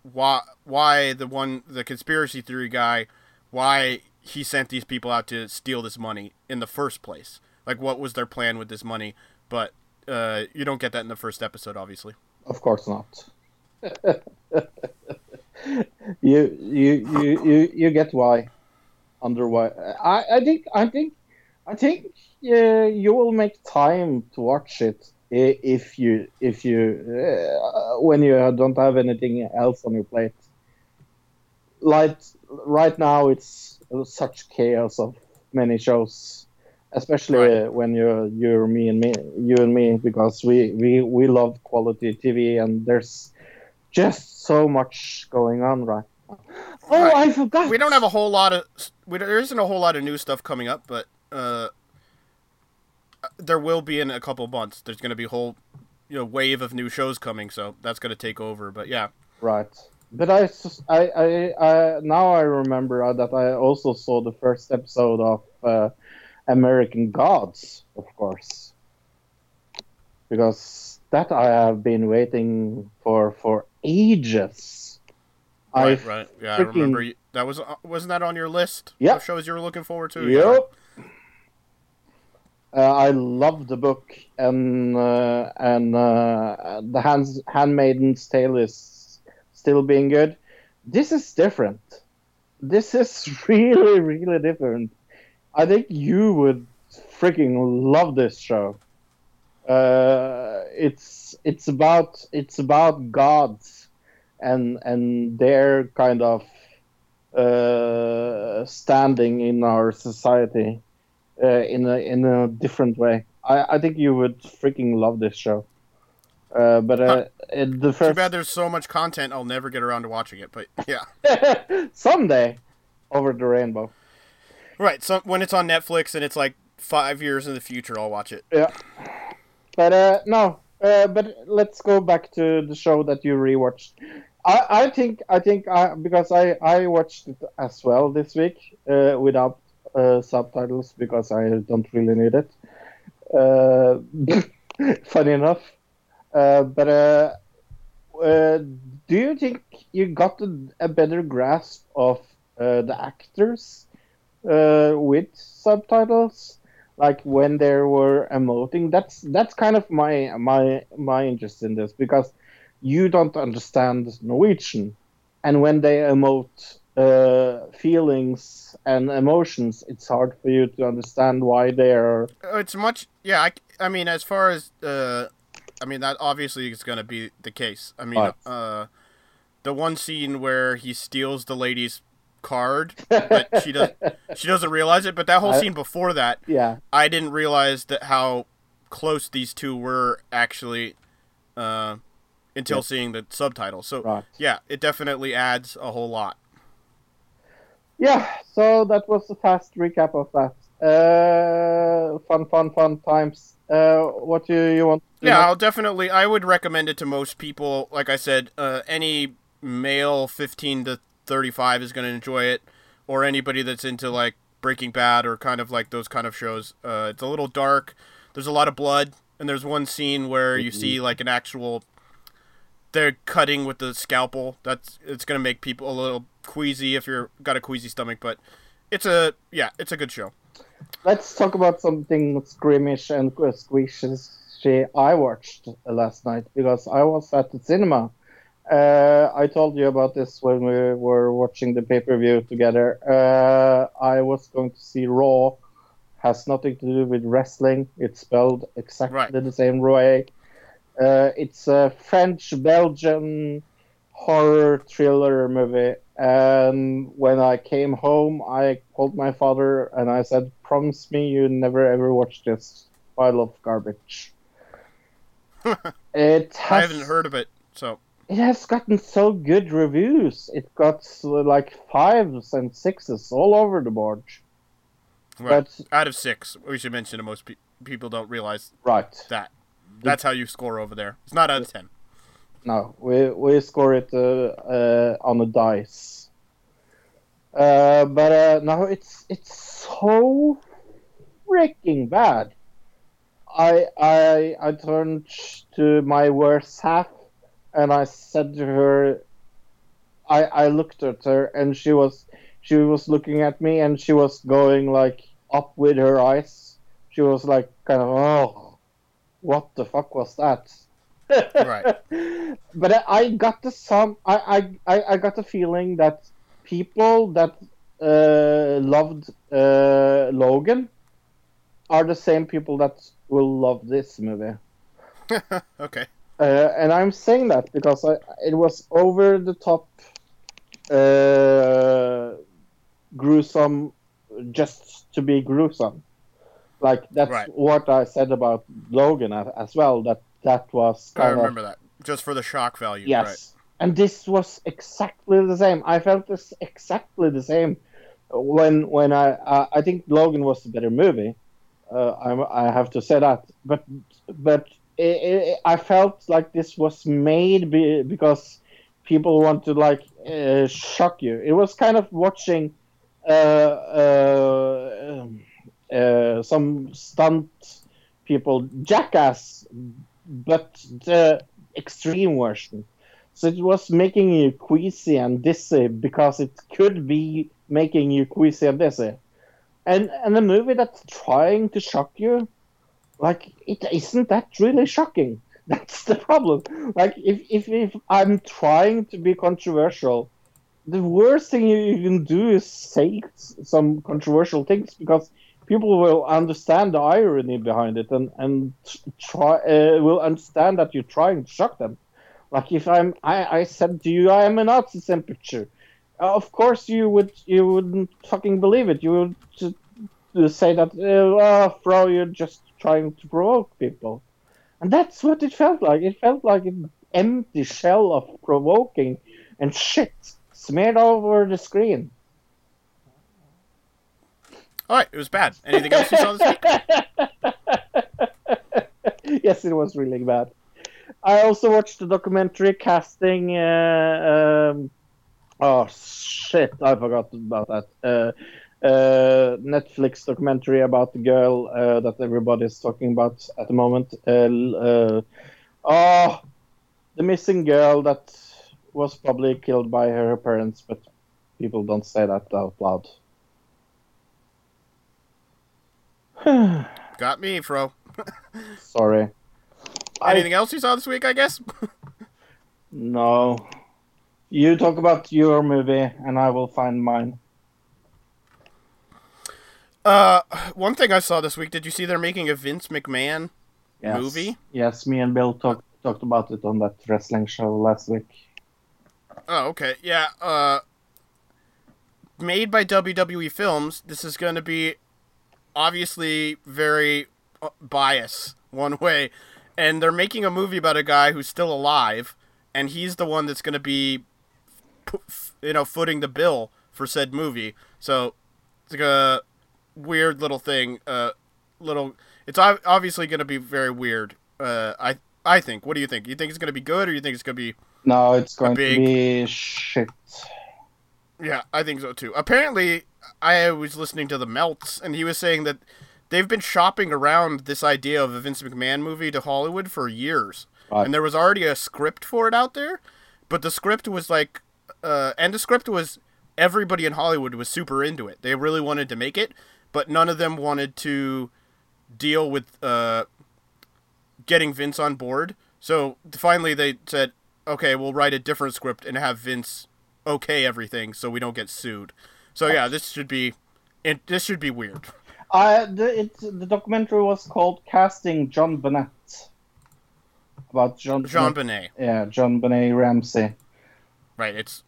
why why the one the conspiracy theory guy why he sent these people out to steal this money in the first place. Like what was their plan with this money, but uh, you don't get that in the first episode, obviously. Of course not. you, you, you, you, you get why. Under why? I, I think, I think, I think uh, you will make time to watch it if you, if you, uh, when you don't have anything else on your plate. Like right now, it's such chaos of many shows, especially Right. uh, when you're you're me and me, you and me, because we we we love quality TV, and there's just so much going on right now. Oh, Right. I forgot. We don't have a whole lot of we, there isn't a whole lot of new stuff coming up, but uh, there will be in a couple months. There's going to be a whole you know wave of new shows coming, so that's going to take over. But yeah, Right. But I, I, I, I, now I remember uh, that I also saw the first episode of uh, American Gods, of course, because that I have been waiting for for ages. right, I, right, yeah. I remember you, that was uh, wasn't that on your list? Of shows you were looking forward to. Yeah. Yep. Uh, I love the book, and uh, and uh, the Hands, Handmaiden's Tale is still being good. This is different. This is really, really different. I think you would freaking love this show. Uh, it's it's about it's about gods and and their kind of uh, standing in our society uh, in a in a different way. I, I think you would freaking love this show. Uh, but uh, it, the Too bad there's so much content. I'll never get around to watching it. But yeah, someday over the rainbow. Right. So when it's on Netflix and it's like five years in the future, I'll watch it. Yeah. But uh, no. Uh, but let's go back to the show that you rewatched. I, I think I think I, because I, I watched it as well this week uh, without uh, subtitles because I don't really need it. Uh, funny enough. Uh, but uh, uh, do you think you got a, a better grasp of uh, the actors uh, with subtitles? like when they were emoting that's that's kind of my my my interest in this because you don't understand norwegian and when they emote uh, feelings and emotions it's hard for you to understand why they are Uh, It's much, yeah. I, I mean, as far as, uh, I mean, that obviously is going to be the case. I mean, Right. uh, the one scene where he steals the lady's card, but she doesn't she doesn't realize it. But that whole I- scene before that, yeah I didn't realize that how close these two were actually, uh, until Yeah. seeing the subtitles. So right yeah, it definitely adds a whole lot. yeah so that was a fast recap of that uh fun fun fun times uh what do you want Yeah, know? I'll definitely. I would recommend it to most people. Like I said, uh, any male fifteen to thirty-five is going to enjoy it, or anybody that's into like Breaking Bad or kind of like those kind of shows. Uh, it's a little dark. There's a lot of blood, and there's one scene where you see like an actual. They're cutting with the scalpel. That's it's going to make people a little queasy if you're got a queasy stomach, but it's a yeah, it's a good show. Let's talk about something squeamish and squishy I watched last night because I was at the cinema. Uh, I told you about this when we were watching the pay per view together. Uh, I was going to see Raw. Has nothing to do with wrestling. It's spelled exactly Right. the same way. Uh, it's a French Belgian horror thriller movie. And when I came home, I called my father and I said, "Promise me you never ever watch this pile of garbage." it has, I haven't heard of it, so It has gotten so good reviews. It got like fives and sixes all over the board. right. But out of six, we should mention to most pe- people don't realize right, that. That's how you score over there. It's not out of ten. no, we we score it uh, uh, on a dice. Uh, but uh, no, it's it's so freaking bad. I I I turned to my worst half, and I said to her, I I looked at her, and she was she was looking at me, and she was going like up with her eyes, she was like kind of oh, what the fuck was that? Right. but I, got the some I, I, I, I got the feeling that people that uh, loved uh, Logan are the same people that will love this movie. okay. Uh, and I'm saying that because I, it was over the top, uh, gruesome, just to be gruesome. Like that's Right. what I said about Logan as, well. That that was I kind of remember that. Just for the shock value. yes. Right. And this was exactly the same. I felt this exactly the same when when I I, I think Logan was the better movie. Uh, I I have to say that, but but it, I felt like this was made be, because people want to like uh, shock you. It was kind of watching uh, uh, um, uh, some stunt people jackass, but the extreme version. So it was making you queasy and dizzy because it could be making you queasy and dizzy. And and a movie that's trying to shock you, like it isn't that really shocking. That's the problem. Like if if, if I'm trying to be controversial, the worst thing you, can do is say some controversial things because people will understand the irony behind it and and try uh, will understand that you're trying to shock them. Like if I'm, I, I said to you, I am a Nazi temperature. Uh, of course you would, you wouldn't fucking believe it. You would just to say that, uh, oh, Fro, you're just trying to provoke people, and that's what it felt like. It felt like an empty shell of provoking and shit smeared over the screen. All right. It was bad. Anything else you saw this week? yes, it was really bad. I also watched the documentary casting. Uh, um, oh shit! I forgot about that. Uh, uh, Netflix documentary about the girl uh, that everybody's talking about at the moment. Uh, uh, oh, the missing girl that was probably killed by her parents, but people don't say that out loud. Got me, Fro. Sorry. I- Anything else you saw this week? I guess. No. You talk about your movie, and I will find mine. Uh, one thing I saw this week. Did you see they're making a Vince McMahon? Yes. Movie? Yes, me and Bill talked talked about it on that wrestling show last week. Oh, okay. Yeah. Uh, made by WWE Films. This is going to be obviously very uh, biased one way, and they're making a movie about a guy who's still alive, and he's the one that's going to be, you know, footing the bill for said movie. So it's like a weird little thing. Uh, little. It's obviously going to be very weird. Uh, I I think. What do you think? You think it's going to be good, or you think it's going to be No, it's going big- to be shit. Yeah, I think so too. Apparently, I was listening to the Melts, and he was saying that they've been shopping around this idea of a Vince McMahon movie to Hollywood for years, Right. and there was already a script for it out there, but the script was like, uh, and the script was everybody in Hollywood was super into it. They really wanted to make it, but none of them wanted to deal with uh, getting Vince on board. So finally, they said, "Okay, we'll write a different script and have Vince okay everything, so we don't get sued." So yeah, this should be, it, this should be weird. I the it, the documentary was called Casting John Bennett. About John Jean Benet, Yeah, JonBenet Ramsey. right? It's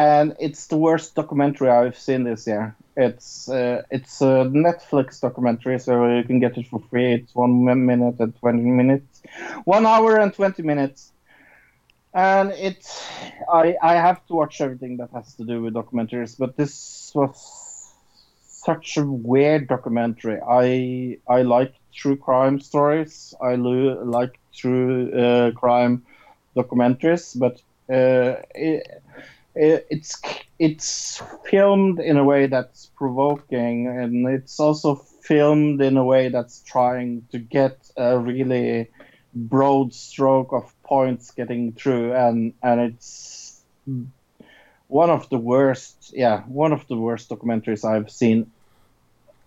and it's the worst documentary I've seen this year. It's uh, it's a Netflix documentary, so you can get it for free. It's one minute and twenty minutes, one hour and twenty minutes, and it's I I have to watch everything that has to do with documentaries, but this was such a weird documentary. I I like true crime stories. I lo- like true uh, crime documentaries, but uh, it, it, it's it's filmed in a way that's provoking, and it's also filmed in a way that's trying to get a really broad stroke of points getting through, and and it's one of the worst, yeah, one of the worst documentaries I've seen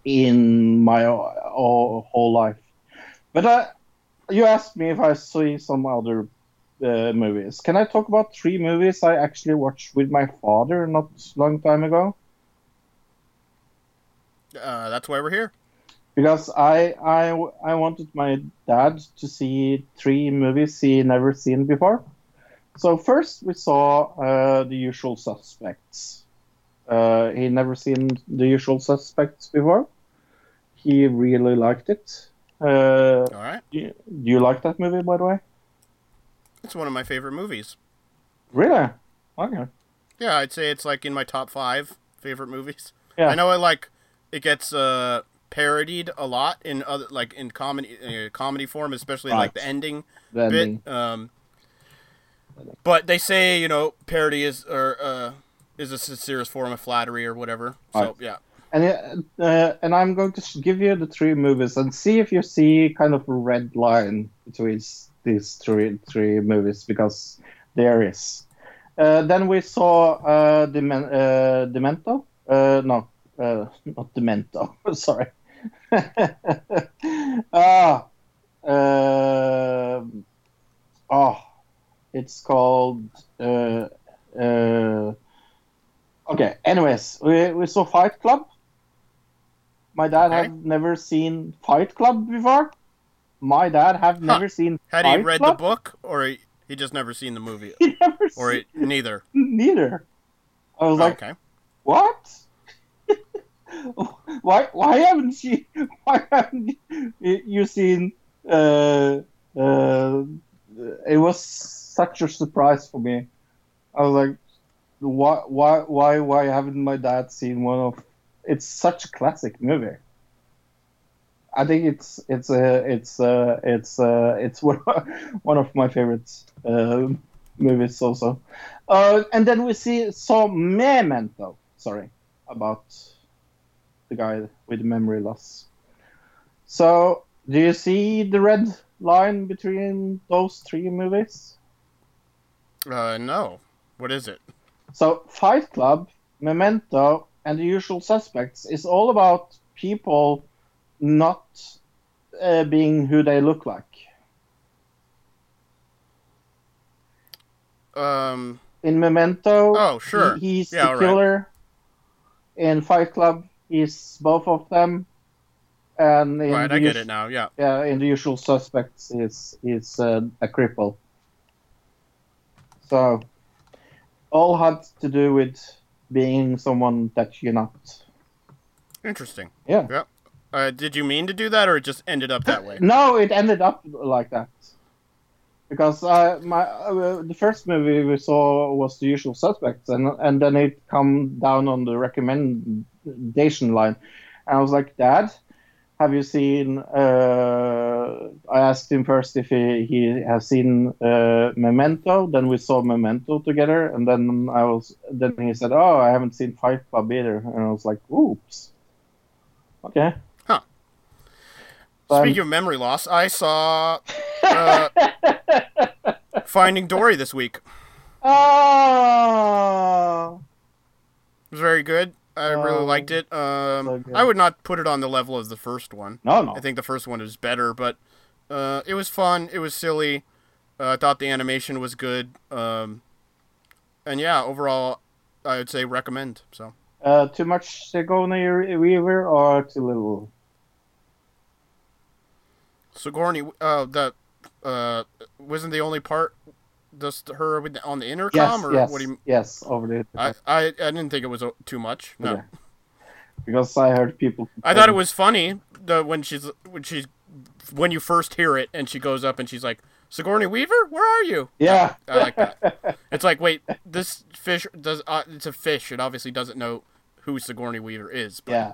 in my whole life. But you asked me if I see some other uh, movies. Can I talk about three movies I actually watched with my father not long time ago? Uh, that's why we're here. Because I I I wanted my dad to see three movies he never seen before. So first we saw uh, The Usual Suspects. Uh, he never seen The Usual Suspects before. He really liked it. Uh, All right. do, you, do you like that movie, by the way? It's one of my favorite movies. Really? Okay. Yeah, I'd say it's like in my top five favorite movies. Yeah. I know it like it gets uh, parodied a lot in other like in comedy uh, comedy form, especially like the ending The ending. bit. Um, but they say you know parody is or uh, is a sincerest form of flattery or whatever. So Right. yeah, And uh, and I'm going to give you the three movies and see if you see kind of a red line between these three three movies because there is. Uh, then we saw uh, Demen- uh, Demento. Uh, no, uh, not Demento. Sorry. ah, uh, oh, it's called. Uh, uh, okay. Anyways, we we saw Fight Club. My dad Okay. had never seen Fight Club before. My dad have never seen. had Fight he read Club. the book or he, he just never seen the movie He never or he, neither? neither. I was Oh, like, okay. what? why? Why haven't you? Why haven't you, you seen? Uh, uh, it was such a surprise for me. I was like, why? Why? Why? Why haven't my dad seen one of? It's such a classic movie. I think it's it's a it's uh it's uh it's one of, one of my favorite uh, movies also. Uh, and then we see saw Memento. Sorry about the guy with memory loss. So, do you see the red line between those three movies? Uh, no. What is it? So, Fight Club, Memento, and The Usual Suspects is all about people not uh, being who they look like. Um, In Memento, Oh, sure. he- he's Yeah, the right. killer. In Fight Club, he's both of them. And in right, the I get it now. Yeah. Yeah, in the usual suspects, is is uh, a cripple. So, all had to do with being someone that you're not. Interesting. Yeah. Yeah. Uh, did you mean to do that, or it just ended up that way? No, it ended up like that. Because uh, my uh, the first movie we saw was the usual suspects, and and then it come down on the recommendation line, and I was like, Dad, have you seen? Uh, I asked him first if he, he has seen uh, Memento. Then we saw Memento together, and then I was then he said, Oh, I haven't seen Fight Club either, and I was like, Oops. Okay. Huh. Speaking of memory loss, I saw uh, Finding Dory this week. Oh. It was very good. I really Oh, liked it. Um, so. I would not put it on the level of the first one. No, no. I think the first one is better, but uh, it was fun. It was silly. Uh, I thought the animation was good. Um, and yeah, overall, I would say recommend. So Uh, too much Sigourney Weaver or too little? Sigourney, uh, the uh, wasn't the only part just her with the, on the intercom, Yes, or yes, what do you? Mean yes, over the. I, I I didn't think it was uh, too much. No, Okay. Because I heard people. I thought it was funny the when she's when she's when you first hear it and she goes up and she's like Sigourney Weaver, where are you? Yeah. I like that. It's like wait, this fish does uh, it's a fish. It obviously doesn't know who Sigourney Weaver is. But yeah.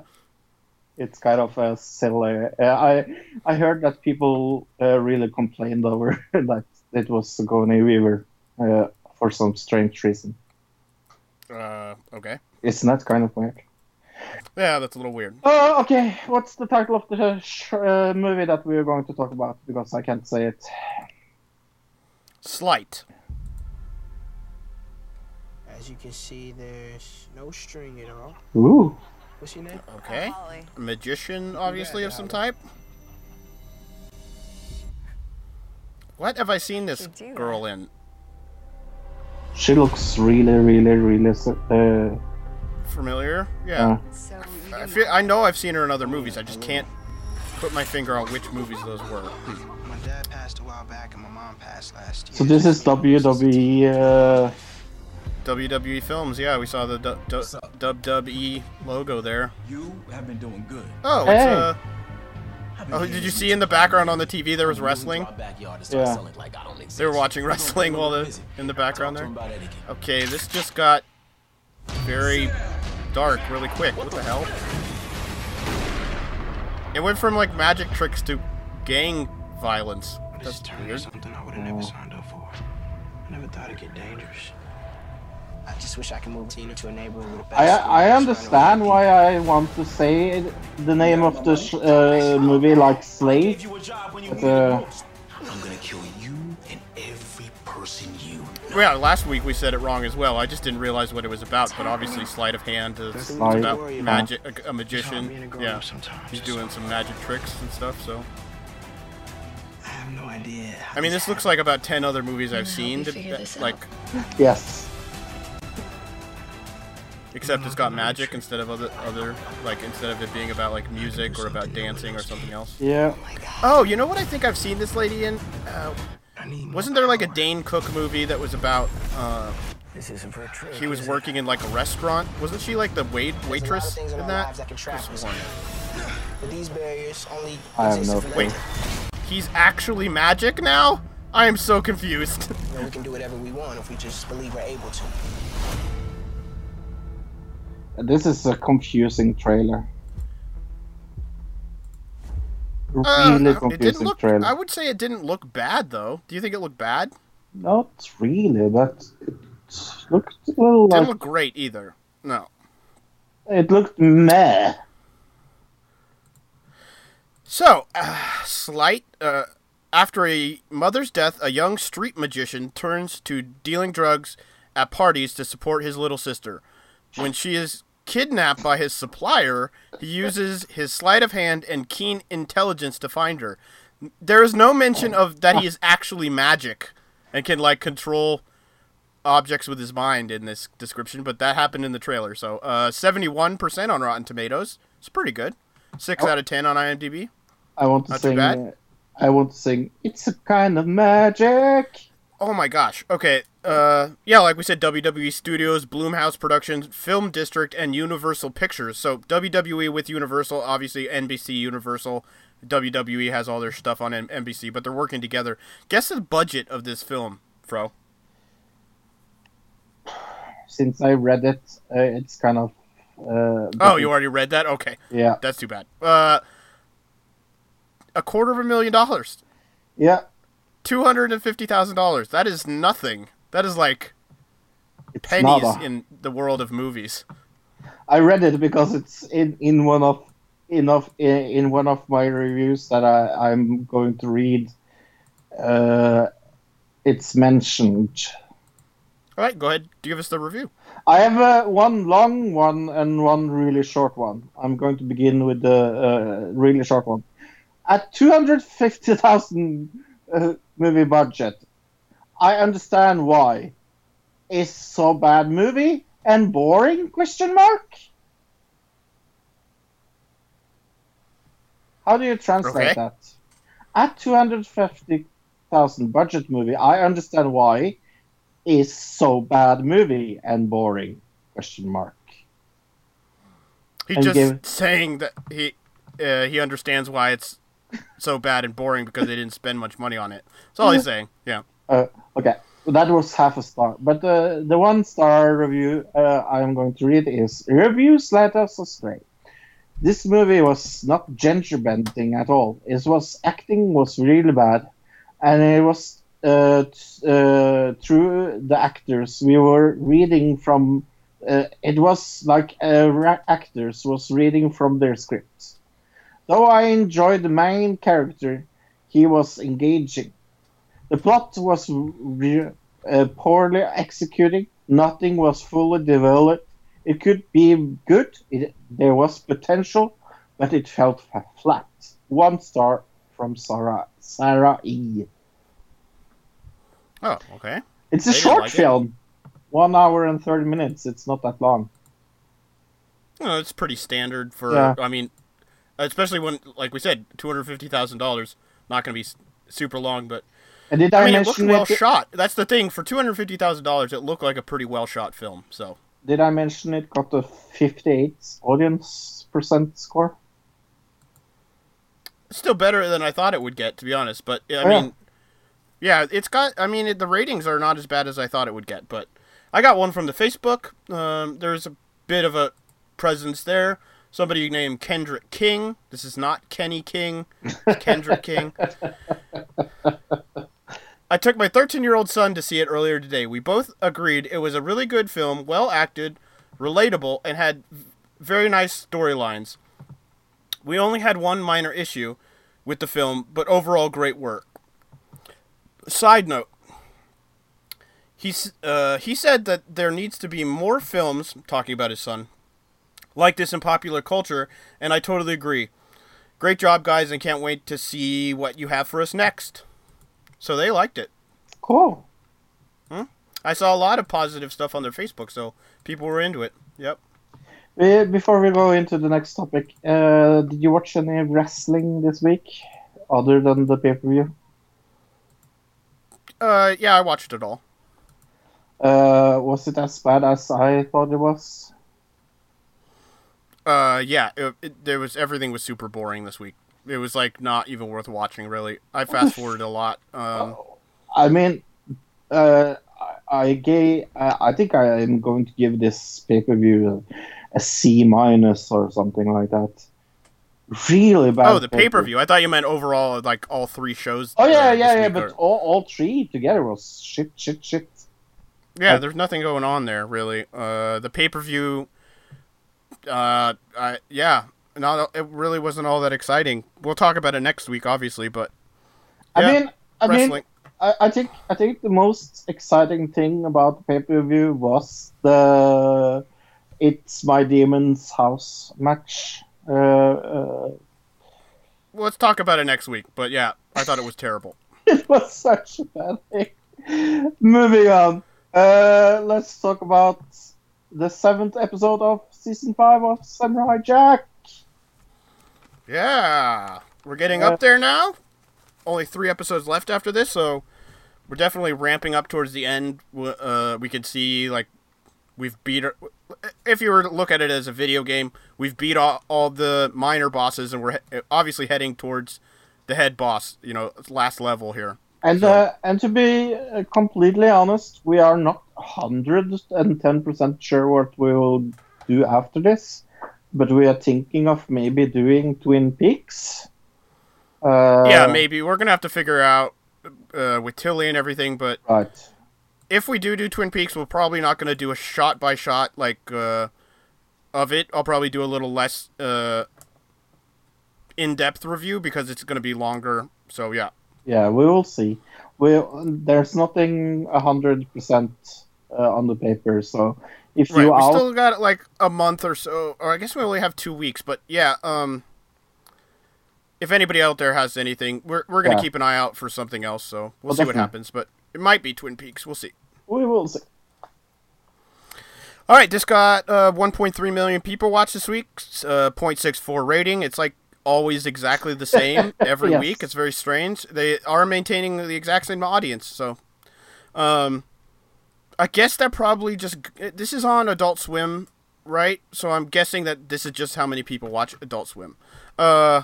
It's kind of a silly. Uh, I I heard that people uh, really complained over that it was Sigourney Weaver uh, for some strange reason. Uh, okay. Isn't that kind of weird? Yeah, that's a little weird. Uh, okay, what's the title of the sh- uh, movie that we are going to talk about? Because I can't say it. Sleight. As you can see, there's no string at all. Ooh. What's your name? Okay. A magician, obviously, of some type. What have I seen this do girl in? She looks really, really, really. Uh, Familiar? Yeah. uh, So I, feel, I know I've seen her in other movies. I just can't put my finger on which movies those were. My dad passed a while back and my mom passed last year. so this is WWE. Uh, WWE Films, yeah, we saw the du- du- WWE logo there. You have been doing good. Oh, it's uh. Oh, did you see in the background on the TV there was wrestling? Yeah. They were watching wrestling while the in the background there. Okay, this just got very dark really quick. What the hell? It went from like magic tricks to gang violence. That's weird. Something I would have never signed up for. I never thought it'd get dangerous. I just wish I could move Tina to a neighborhood with a better I school, I understand why I want to say the name of the sh- uh, movie like Slave. It's, uh, I'm gonna kill you and every person you Yeah, last week we said it wrong as well. I just didn't realize what it was about, but obviously sleight of hand is it's about of magic, a, a being a magician. Yeah, sometimes. he's doing some magic tricks and stuff. So I have no idea. I mean, this looks like about ten other movies I've seen, you that- figure that- this like yes. Except it's got magic instead of other other like instead of it being about like music or about dancing or something else. Yeah. Oh, you know what? I think I've seen this lady in. Uh, I need more wasn't there like a. Dane Cook movie that was about? Uh, This isn't for a trick. he was is it? working in like a restaurant. Wasn't she like the wait There's a lot of waitress in in that? that can trap Could've us. sworn. But these barriers only I have no if we clue. let them. He's actually magic now. I am so confused. You know, we can do whatever we want if we just believe we're able to. This is a confusing trailer. Really Uh, it didn't confusing look. trailer. I would say it didn't look bad though. Do you think it looked bad? Not really, but it looked a little Didn't like look great either. No. it looked meh. So, uh, Sleight. Uh, after a mother's death, a young street magician turns to dealing drugs at parties to support his little sister. When she is kidnapped by his supplier, he uses his sleight of hand and keen intelligence to find her. There is no mention of that he is actually magic and can like control objects with his mind in this description, but that happened in the trailer. So, uh, 71% on Rotten Tomatoes. It's pretty good. 6 out of 10 on IMDb. I want to Not sing. uh, I want to sing. It's a kind of magic. Oh my gosh. Okay. Uh, yeah, like we said, WWE Studios, Blumhouse Productions, Film District, and Universal Pictures. So WWE with Universal, obviously NBC Universal. WWE has all their stuff on NBC, but they're working together. Guess the budget of this film, Fro. Since I read it, uh, it's kind of. Uh, Oh, you already read that? Okay. Yeah. That's too bad. Uh, a quarter of a million dollars. Yeah. Two hundred and fifty thousand dollars. That is nothing. That is like It's pennies nada. in the world of movies. I read it because it's in, in one of in of in, one of my reviews that I, I'm going to read. Uh, it's mentioned. All right, go ahead. Give us the review. I have uh, one long one and one really short one. I'm going to begin with the uh, really short one. At 250,000 uh, movie budget, I understand why. Is so bad movie and boring? Question mark. How do you translate Okay. that? At 250,000 budget movie, I understand why is so bad movie and boring? Question mark. He's And just give- saying that he uh, he understands why it's so bad and boring because they didn't spend much money on it. That's all he's saying. Yeah. Uh, okay, that was half a star. But uh, the one star review uh, I'm going to read is Reviews Let Us Astray. This movie was not gender bending at all. It was acting was really bad, and it was uh, uh, through the actors we were reading from. Uh, it was like uh, actors was reading from their scripts. Though I enjoyed the main character, he was engaging. The plot was re- uh, poorly executed. Nothing was fully developed. It could be good. It, there was potential, but it felt flat. One star from Sarah Sarah E. Oh, okay. It's a They short like it? film, one hour and thirty minutes. It's not that long. Well, it's pretty standard for. Yeah. I mean, especially when, like we said, two hundred fifty thousand dollars. Not going to be super long, but And did I, I, mean, it looked well it? shot. That's the thing. For two hundred fifty thousand dollars, it looked like a pretty well shot film. So Did I mention it got a fifty-eight audience percent score? still better than I thought it would get, to be honest. But I Oh, yeah. mean, yeah, it's got. I mean, it, the ratings are not as bad as I thought it would get. But I got one from the Facebook. Um, there's a bit of a presence there. Somebody named Kendrick King. This is not Kenny King. It's Kendrick King. I took my 13 year old son to see it earlier today. We both agreed it was a really good film, well acted, relatable, and had very nice storylines. We only had one minor issue with the film, but overall great work. Side note. He, uh, he said that there needs to be more films, talking about his son, like this in popular culture, and I totally agree. Great job, guys, and can't wait to see what you have for us next. So they liked it. Cool. I saw a lot of positive stuff on their Facebook, so people were into it. Yep. Before we go into the next topic, uh, did you watch any wrestling this week, other than the pay per view? Uh, yeah, I watched it all. Uh, was it as bad as I thought it was? Uh, yeah, it, it, there was everything was super boring this week. It was like not even worth watching, really. I fast forwarded a lot. Um, I mean, uh, I, I gave. I I think I am going to give this pay per view a, a C minus or something like that. Really bad. oh, the pay per view. I thought you meant overall, like all three shows. Oh yeah, uh, yeah, yeah. But all, all three together was shit, shit, shit. yeah, there's nothing going on there really. Uh, the pay per view. Uh, I yeah, not it really wasn't all that exciting. We'll talk about it next week, obviously, but I mean, I mean. I, I think I think the most exciting thing about the pay per view was the "It's My Demon's House" match. Uh, uh, let's talk about it next week. But yeah, I thought it was terrible. it was such a bad thing. Moving on. Uh, let's talk about the seventh episode of season five of Samurai Jack. Yeah, we're getting Uh, up there now. Only three episodes left after this, so we're definitely ramping up towards the end. Uh, we can see like we've beat. our- If you were to look at it as a video game, we've beat all, all the minor bosses, and we're he- obviously heading towards the head boss. You know, last level here. And uh, and to be uh, completely honest, we are not hundred and ten percent sure what we will do after this, but we are thinking of maybe doing Twin Peaks. Uh, yeah, maybe we're gonna have to figure out uh, with Tilly and everything, but Right. if we do do Twin Peaks, we're probably not going to do a shot by shot like uh, of it. I'll probably do a little less uh, in depth review because it's going to be longer. So yeah, Yeah, we will see. We there's nothing hundred percent uh, on the paper, so if right. you We out, still got like a month or so, or I guess we only have two weeks. But yeah, um, if anybody out there has anything, we're we're going to Yeah. keep an eye out for something else. So we'll Well, see what happens. But it might be Twin Peaks. We'll see. we will see. All right, this got uh, 1.3 million people watch this week. Uh, 0.64 rating. It's like always exactly the same every Yes. week. It's very strange. They are maintaining the exact same audience. So, um, I guess that probably just this is on Adult Swim, right? So I'm guessing that this is just how many people watch Adult Swim. Uh,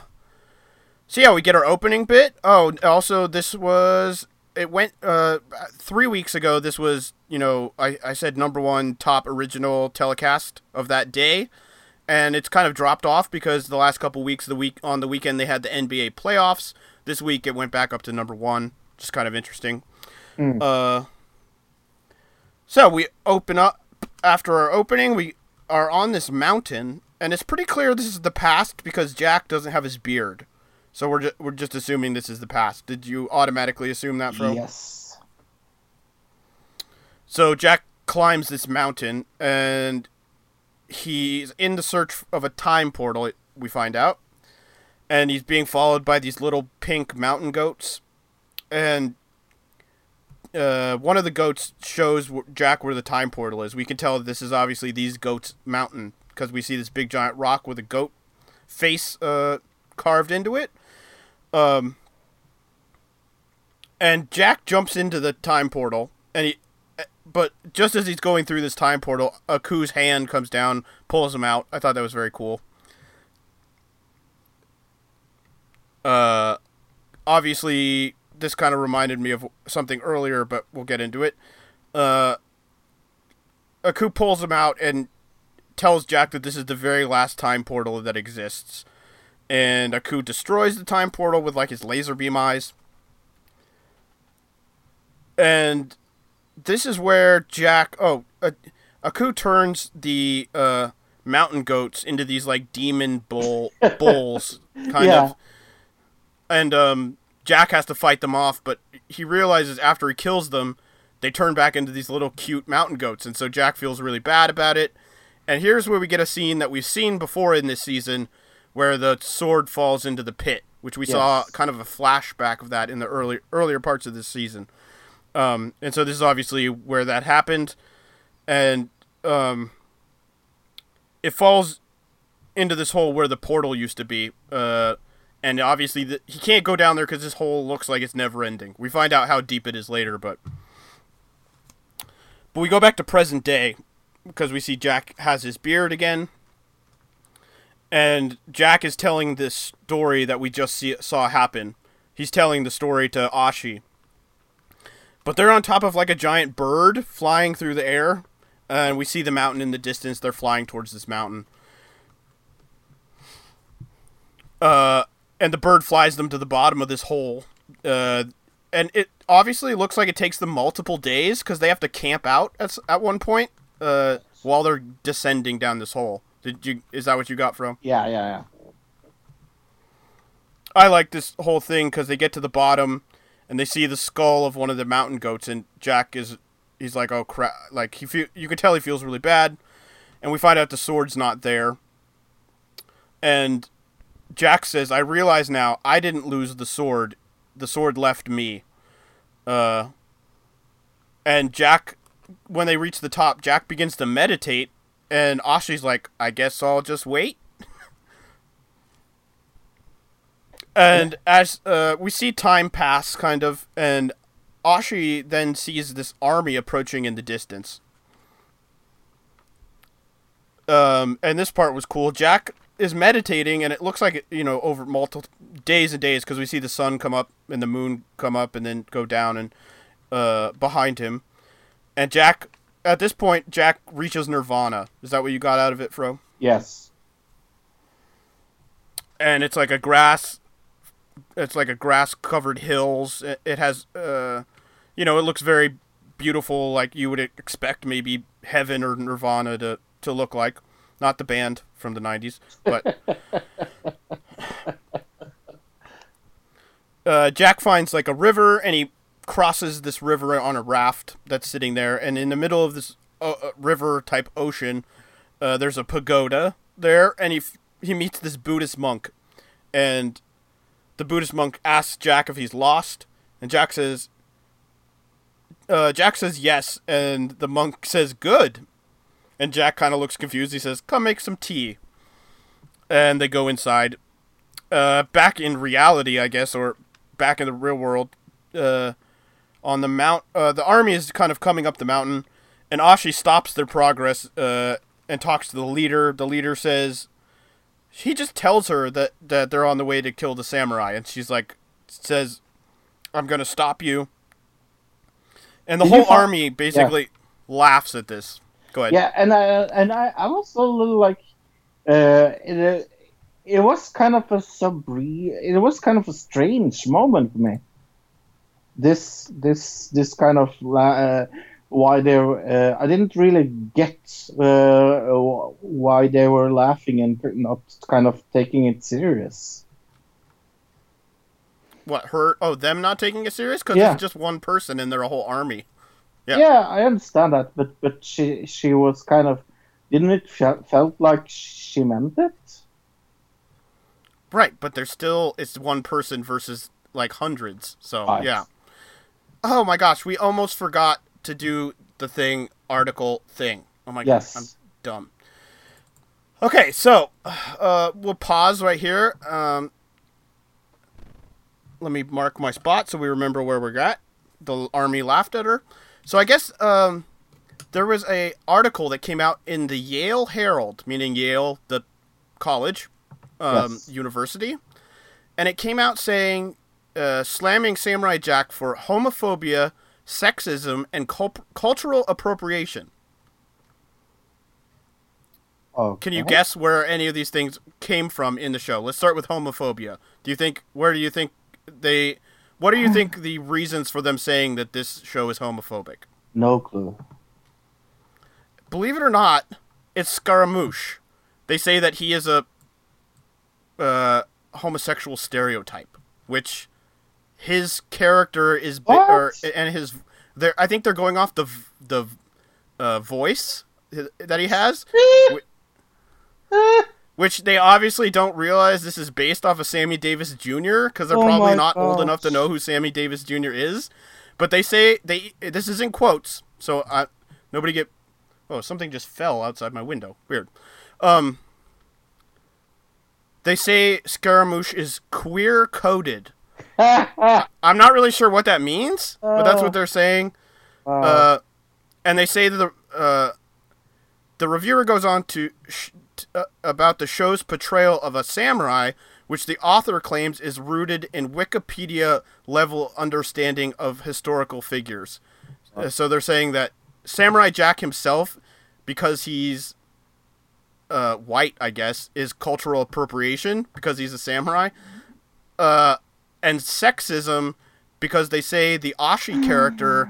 so yeah, we get our opening bit. Oh, also this was it went uh three weeks ago. This was you know I I said number one top original telecast of that day, and it's kind of dropped off because the last couple weeks the week on the weekend they had the NBA playoffs. This week it went back up to number one. Just kind of interesting. Mm. Uh, so we open up after our opening. We are on this mountain, and it's pretty clear this is the past because Jack doesn't have his beard. So we're ju- we're just assuming this is the past. Did you automatically assume that, Fro? Yes. So Jack climbs this mountain, and he's in the search of a time portal. We find out, and he's being followed by these little pink mountain goats, and uh, one of the goats shows Jack where the time portal is. We can tell this is obviously these goats' mountain because we see this big giant rock with a goat face uh, carved into it. Um, and Jack jumps into the time portal, and he, but just as he's going through this time portal, Aku's hand comes down, pulls him out. I thought that was very cool. Uh, obviously, this kind of reminded me of something earlier, but we'll get into it. Uh, Aku pulls him out and tells Jack that this is the very last time portal that exists. And Aku destroys the time portal with like his laser beam eyes. And this is where Jack oh uh, Aku turns the uh, mountain goats into these like demon bull bulls kind Yeah. of. And um Jack has to fight them off, but he realizes after he kills them, they turn back into these little cute mountain goats, and so Jack feels really bad about it. And here's where we get a scene that we've seen before in this season, where the sword falls into the pit, which we saw kind of a flashback of that in the early earlier parts of this season. Um, and so this is obviously where that happened, and um, it falls into this hole where the portal used to be. Uh, and obviously the, he can't go down there because this hole looks like it's never ending. We find out how deep it is later, but but we go back to present day because we see Jack has his beard again, and Jack is telling this story that we just see, saw happen. He's telling the story to Ashi, but they're on top of like a giant bird flying through the air, and we see the mountain in the distance. They're flying towards this mountain. Uh, and the bird flies them to the bottom of this hole. Uh, and it obviously looks like it takes them multiple days because they have to camp out at, at one point uh, while they're descending down this hole. Did you? Is that what you got from? Yeah, yeah, yeah. I like this whole thing because they get to the bottom and they see the skull of one of the mountain goats, and Jack is he's like, oh crap! Like he feel you can tell he feels really bad, and we find out the sword's not there. And Jack says, "I realize now I didn't lose the sword; the sword left me." Uh, and Jack, when they reach the top, Jack begins to meditate, and Ashi's like, "I guess I'll just wait." And as uh, we see time pass, kind of, and Ashi then sees this army approaching in the distance. Um, and this part was cool. Jack is meditating, and it looks like it, you know over multiple days and days because we see the sun come up and the moon come up and then go down and uh, behind him. And Jack, at this point, Jack reaches nirvana. Is that what you got out of it, Fro? Yes. and it's like a grass it's like a grass covered hills it, has uh you know it looks very beautiful like you would expect maybe heaven or nirvana to to look like not the band from the 90s but uh jack finds like a river and he crosses this river on a raft that's sitting there. And in the middle of this uh, uh, river type ocean uh, there's a pagoda there and he f- he meets this buddhist monk. And the buddhist monk asks jack if he's lost. And jack says uh, jack says yes. And the monk says good and jack kind of looks confused. He says come make some tea. And they go inside. Uh, back in reality i guess or back in the real world uh, on the mount uh, the army is kind of coming up the mountain and ashi stops their progress uh, and talks to the leader. The leader says he just tells her that that they're on the way to kill the samurai. And she's like says i'm gonna stop you. And the Did whole army basically laughs at this go ahead Yeah, and I and I, I was a little like, uh, it, it was kind of a subri. It was kind of a strange moment for me. This this this kind of uh, why they uh, I didn't really get uh, why they were laughing and not kind of taking it serious. what her oh them not taking it serious because Yeah. it's just one person and they're a whole army Yeah. Yeah. I understand that, but but she she was kind of Didn't it felt like she meant it? Right, but there's still it's one person versus like hundreds. So Right. yeah. Oh my gosh, we almost forgot to do the thing article thing. Oh my Yes. god, I'm dumb. Okay, so uh, we'll pause right here. Um, let me mark my spot so we remember where we're at. The army laughed at her. So I guess um, there was a article that came out in the Yale Herald, meaning Yale, the college, um, Yes. university, and it came out saying uh, slamming Samurai Jack for homophobia, sexism, and cul- cultural appropriation. Oh, Can you guess where any of these things came from in the show? Let's start with homophobia. Do you think where do you think they what do you think the reasons for them saying that this show is homophobic? No clue. Believe it or not, it's Scaramouche. They say that he is a uh, homosexual stereotype, which his character is bi- or, and his they I think they're going off the the uh, voice that he has. whi- Which they obviously don't realize this is based off of Sammy Davis Jr. because they're Oh probably not old enough to know who Sammy Davis Jr. is. But they say they this is in quotes, so I, nobody get. Oh, something just fell outside my window. Weird. Um. They say Scaramouche is queer coded. I'm not really sure what that means, but that's what they're saying. Uh, and they say that the uh, the reviewer goes on to sh- uh, about the show's portrayal of a samurai, which the author claims is rooted in Wikipedia level understanding of historical figures. Uh, so they're saying that Samurai Jack himself, because he's uh, white, I guess, is cultural appropriation because he's a samurai. Uh, and sexism because they say the Ashi character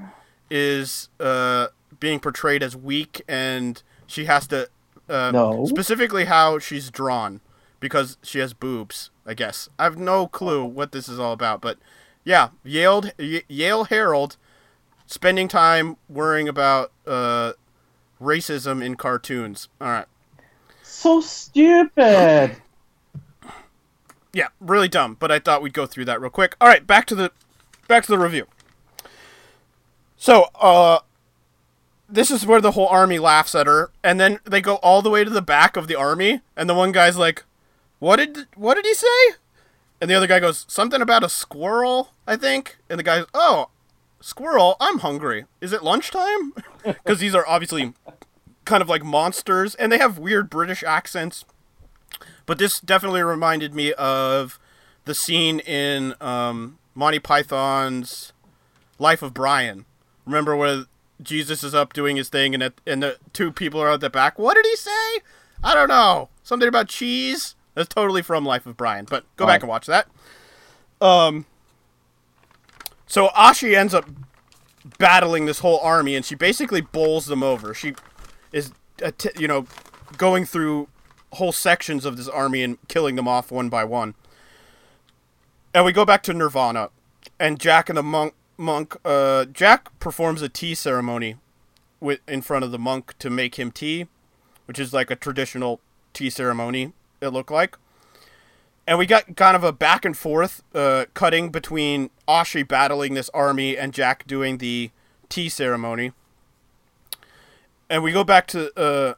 is uh, being portrayed as weak and she has to uh, No. specifically how she's drawn because she has boobs. I guess I have no clue what this is all about, but yeah, Yale Yale Herald spending time worrying about uh, racism in cartoons. All right. So stupid. Yeah, really dumb, but I thought we'd go through that real quick. All right, back to the back to the review. So, uh this is where the whole army laughs at her, and then they go all the way to the back of the army, and the one guy's like, "What did what did he say?" And the other guy goes, "Something about a squirrel, I think." And the guy's, "Oh, squirrel, I'm hungry. Is it lunchtime?" Cuz these are obviously kind of like monsters and they have weird British accents. But this definitely reminded me of the scene in um, Monty Python's Life of Brian. Remember where Jesus is up doing his thing, and it, and the two people are at the back. What did he say? I don't know. Something about cheese. That's totally from Life of Brian. But go back Oh. and watch that. Um. So Ashi ends up battling this whole army, and she basically bowls them over. She is, you know, going through whole sections of this army and killing them off one by one. And we go back to Nirvana, and Jack and the monk. Monk. Uh, Jack performs a tea ceremony, with in front of the monk to make him tea, which is like a traditional tea ceremony. It looked like. And we got kind of a back and forth uh, cutting between Ashi battling this army and Jack doing the tea ceremony. And we go back to uh,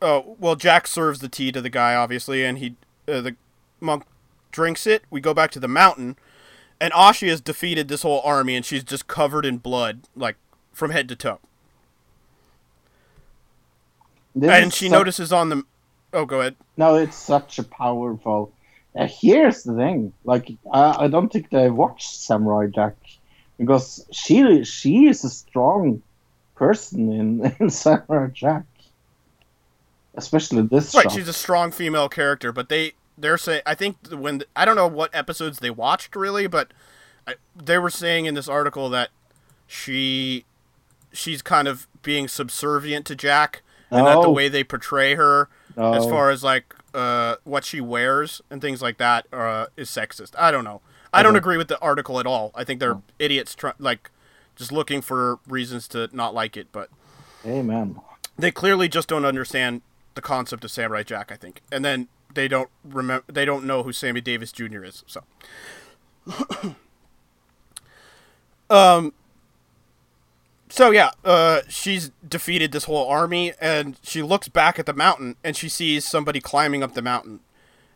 oh well, Jack serves the tea to the guy obviously, and he uh, the monk drinks it. We go back to the mountain, and Ashi has defeated this whole army, and she's just covered in blood, like from head to toe. This and she notices on the. Oh, go ahead. No, it's such a powerful. Uh, here's the thing: like, I, I don't think they watched Samurai Jack because she she is a strong person in, in Samurai Jack, especially this Right, show. she's a strong female character, but they they're saying I think when I don't know what episodes they watched really, but I, they were saying in this article that she she's kind of being subservient to Jack, and that the way they portray her, as far as like uh, what she wears and things like that, uh, is sexist. I don't know. I don't agree with the article at all. I think they're idiots, try- like just looking for reasons to not like it, but. Amen. they clearly just don't understand the concept of Samurai Jack, I think. And then they don't remember they don't know who Sammy Davis Jr. is. So Um so yeah, uh, she's defeated this whole army, and she looks back at the mountain, and she sees somebody climbing up the mountain,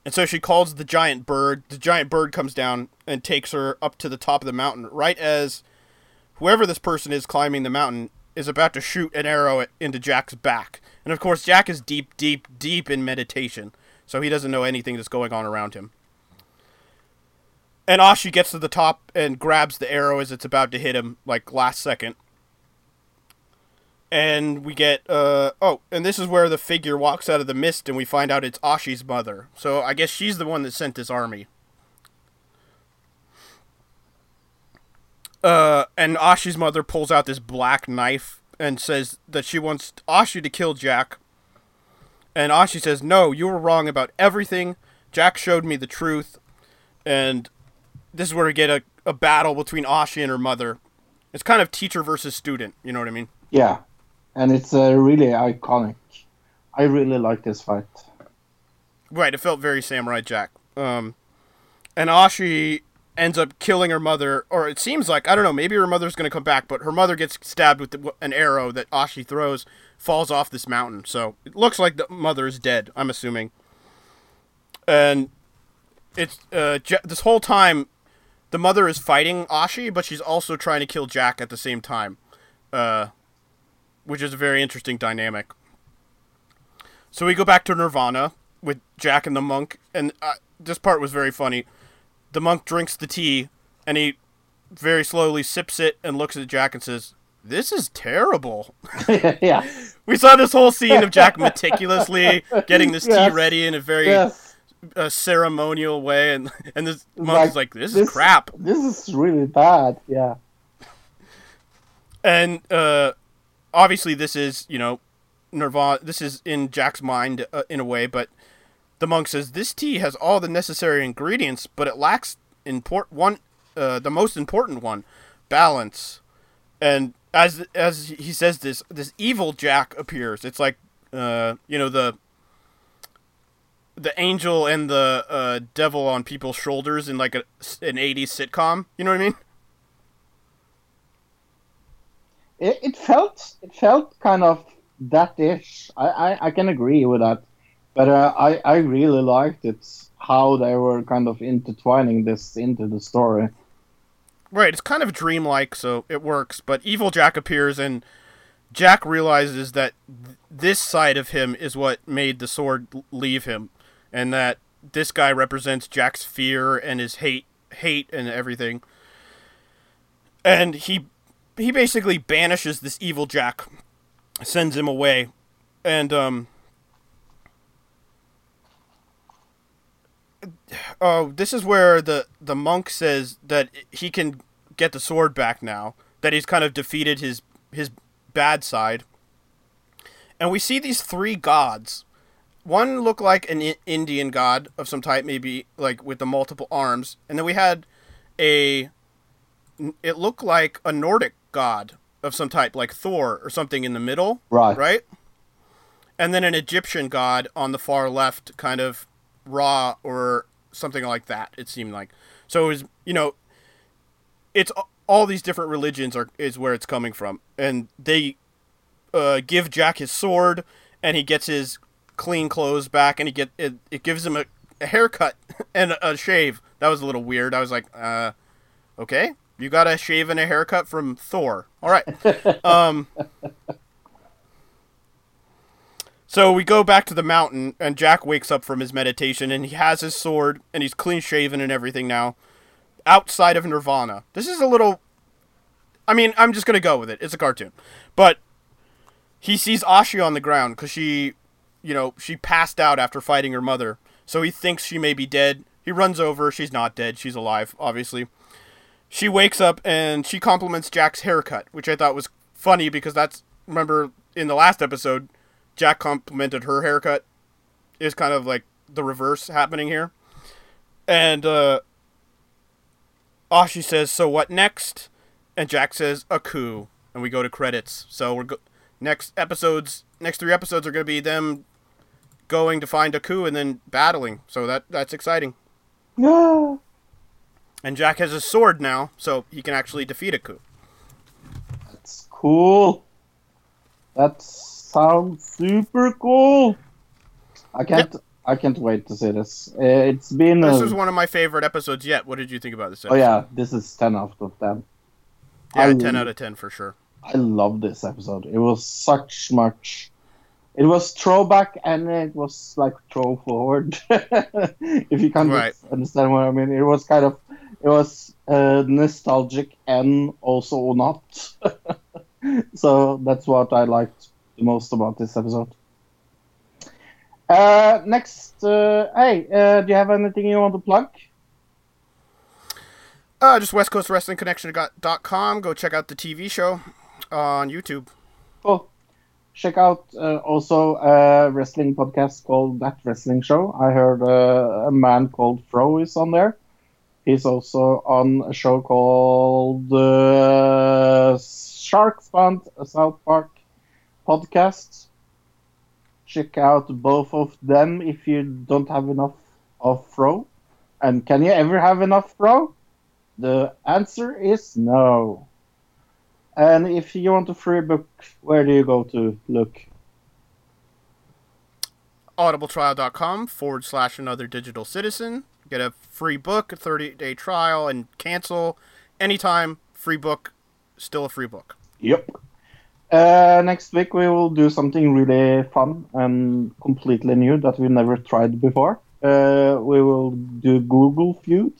and so she calls the giant bird. The giant bird comes down and takes her up to the top of the mountain, right as whoever this person is climbing the mountain is about to shoot an arrow into Jack's back. And of course, Jack is deep, deep, deep in meditation, so he doesn't know anything that's going on around him. And Ashi gets to the top and grabs the arrow as it's about to hit him, like last second. And we get, uh, oh, and this is where the figure walks out of the mist and we find out it's Ashi's mother. So I guess she's the one that sent this army. Uh, and Ashi's mother pulls out this black knife and says that she wants Ashi to kill Jack. And Ashi says, No, you were wrong about everything. Jack showed me the truth. And this is where we get a, a battle between Ashi and her mother. It's kind of teacher versus student, you know what I mean? Yeah, and it's uh, really iconic. I really like this fight. Right, it felt very Samurai Jack. Um, and Ashi ends up killing her mother, or it seems like I don't know. Maybe her mother's going to come back, but her mother gets stabbed with the, an arrow that Ashi throws, falls off this mountain. So it looks like the mother is dead. I'm assuming. And it's uh, this whole time, the mother is fighting Ashi, but she's also trying to kill Jack at the same time, uh, which is a very interesting dynamic. So we go back to Nirvana with Jack and the monk, and uh, this part was very funny. The monk drinks the tea, and he very slowly sips it and looks at Jack and says, "This is terrible." yeah. we saw this whole scene of Jack meticulously getting this Yes. tea ready in a very Yes. uh, ceremonial way, and and this monk Like, is like, "This, is crap." This is really bad. Yeah. And uh, obviously, this is you know, Nirvana. This is in Jack's mind uh, in a way, but the monk says this tea has all the necessary ingredients, but it lacks import one, uh, the most important one, balance. And as as he says this, this evil Jack appears. It's like uh, you know the the angel and the uh, devil on people's shoulders in like a, an 80s sitcom. You know what I mean? It, it felt it felt kind of that ish. I, I, I can agree with that, but uh, I I really liked it how they were kind of intertwining this into the story. Right, it's kind of dreamlike, so it works. But Evil Jack appears, and Jack realizes that th- this side of him is what made the sword leave him, and that this guy represents Jack's fear and his hate, hate and everything. And he he basically banishes this evil Jack, sends him away, and um. Oh, this is where the the monk says that he can get the sword back now. That he's kind of defeated his his bad side. And we see these three gods. One looked like an I- Indian god of some type, maybe like with the multiple arms, and then we had a. It looked like a Nordic god of some type, like Thor or something in the middle. Right. Right. And then an Egyptian god on the far left, kind of Ra or something like that. It seemed like so. It was you know, it's all these different religions are is where it's coming from, and they uh, give Jack his sword, and he gets his clean clothes back, and he get it, it gives him a, a haircut and a, a shave. That was a little weird. I was like, uh, okay, you got a shave and a haircut from Thor. All right. um. So we go back to the mountain, and Jack wakes up from his meditation, and he has his sword, and he's clean shaven and everything now, outside of Nirvana. This is a little. I mean, I'm just gonna go with it. It's a cartoon, but he sees Ashi on the ground because she, you know, she passed out after fighting her mother. So he thinks she may be dead. He runs over. She's not dead. She's alive, obviously. She wakes up and she compliments Jack's haircut, which I thought was funny because that's remember in the last episode, Jack complimented her haircut. Is kind of like the reverse happening here. And uh Ashi says, "So what next?" And Jack says, "Aku." And we go to credits. So we're go- next episodes, next three episodes are going to be them going to find Aku and then battling. So that that's exciting. Yeah. And Jack has a sword now, so he can actually defeat Aku. That's cool. That sounds super cool. I can't. I can't wait to see this. Uh, It's been. This a- is one of my favorite episodes yet. What did you think about this Oh yeah, this is ten out of ten. Yeah, I- 10 out of 10 for sure. I love this episode. It was such much. It was throwback and it was like throw forward. if you can Right. understand what I mean, it was kind of it was uh, nostalgic and also not. so that's what I liked the most about this episode. Uh, next, uh, hey, uh, do you have anything you want to plug? Uh, just West Coast Wrestling Connection dot com. Go check out the TV show on YouTube. Cool. Check out uh, also a wrestling podcast called That Wrestling Show. I heard uh, a man called Fro is on there. He's also on a show called uh, Sharks Fund, a South Park podcast. Check out both of them if you don't have enough of Fro. And can you ever have enough Fro? The answer is no. And if you want a free book, where do you go to look? audibletrial.com forward slash another digital citizen. Get a free book, a 30 day trial, and cancel anytime. Free book, still a free book. Yep. Uh, next week we will do something really fun and completely new that we never tried before. Uh, we will do Google Feud.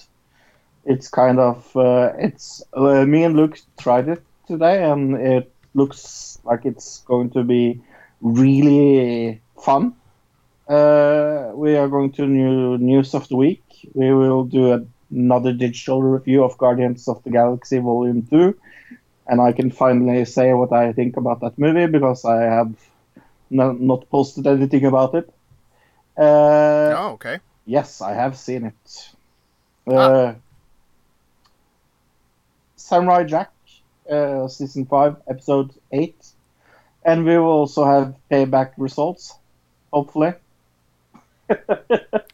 It's kind of uh, it's uh, me and Luke tried it today, and it looks like it's going to be really fun. Uh, we are going to new news of the week. We will do another digital review of Guardians of the Galaxy Volume Two and I can finally say what I think about that movie because I have no, not posted anything about it. Uh, oh, okay. Yes, I have seen it. Uh, Samurai Jack, uh, season five, episode eight, and we will also have payback results, hopefully.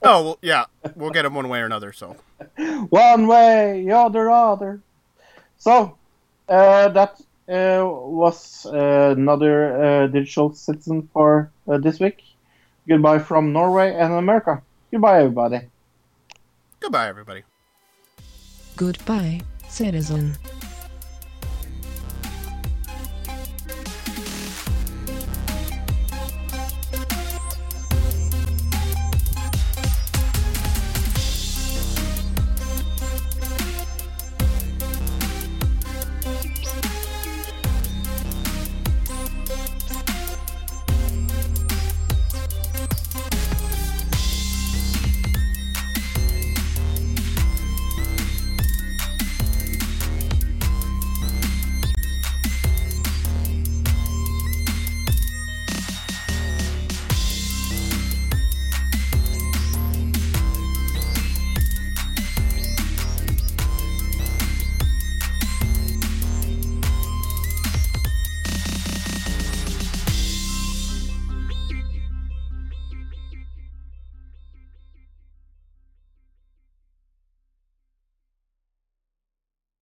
Oh, well, yeah. We'll get them one way or another, so. One way, the other, other. So, that uh, was uh, another uh, digital citizen for uh, this week. Goodbye from Norway and America. Goodbye, everybody. Goodbye, everybody. Goodbye, citizen.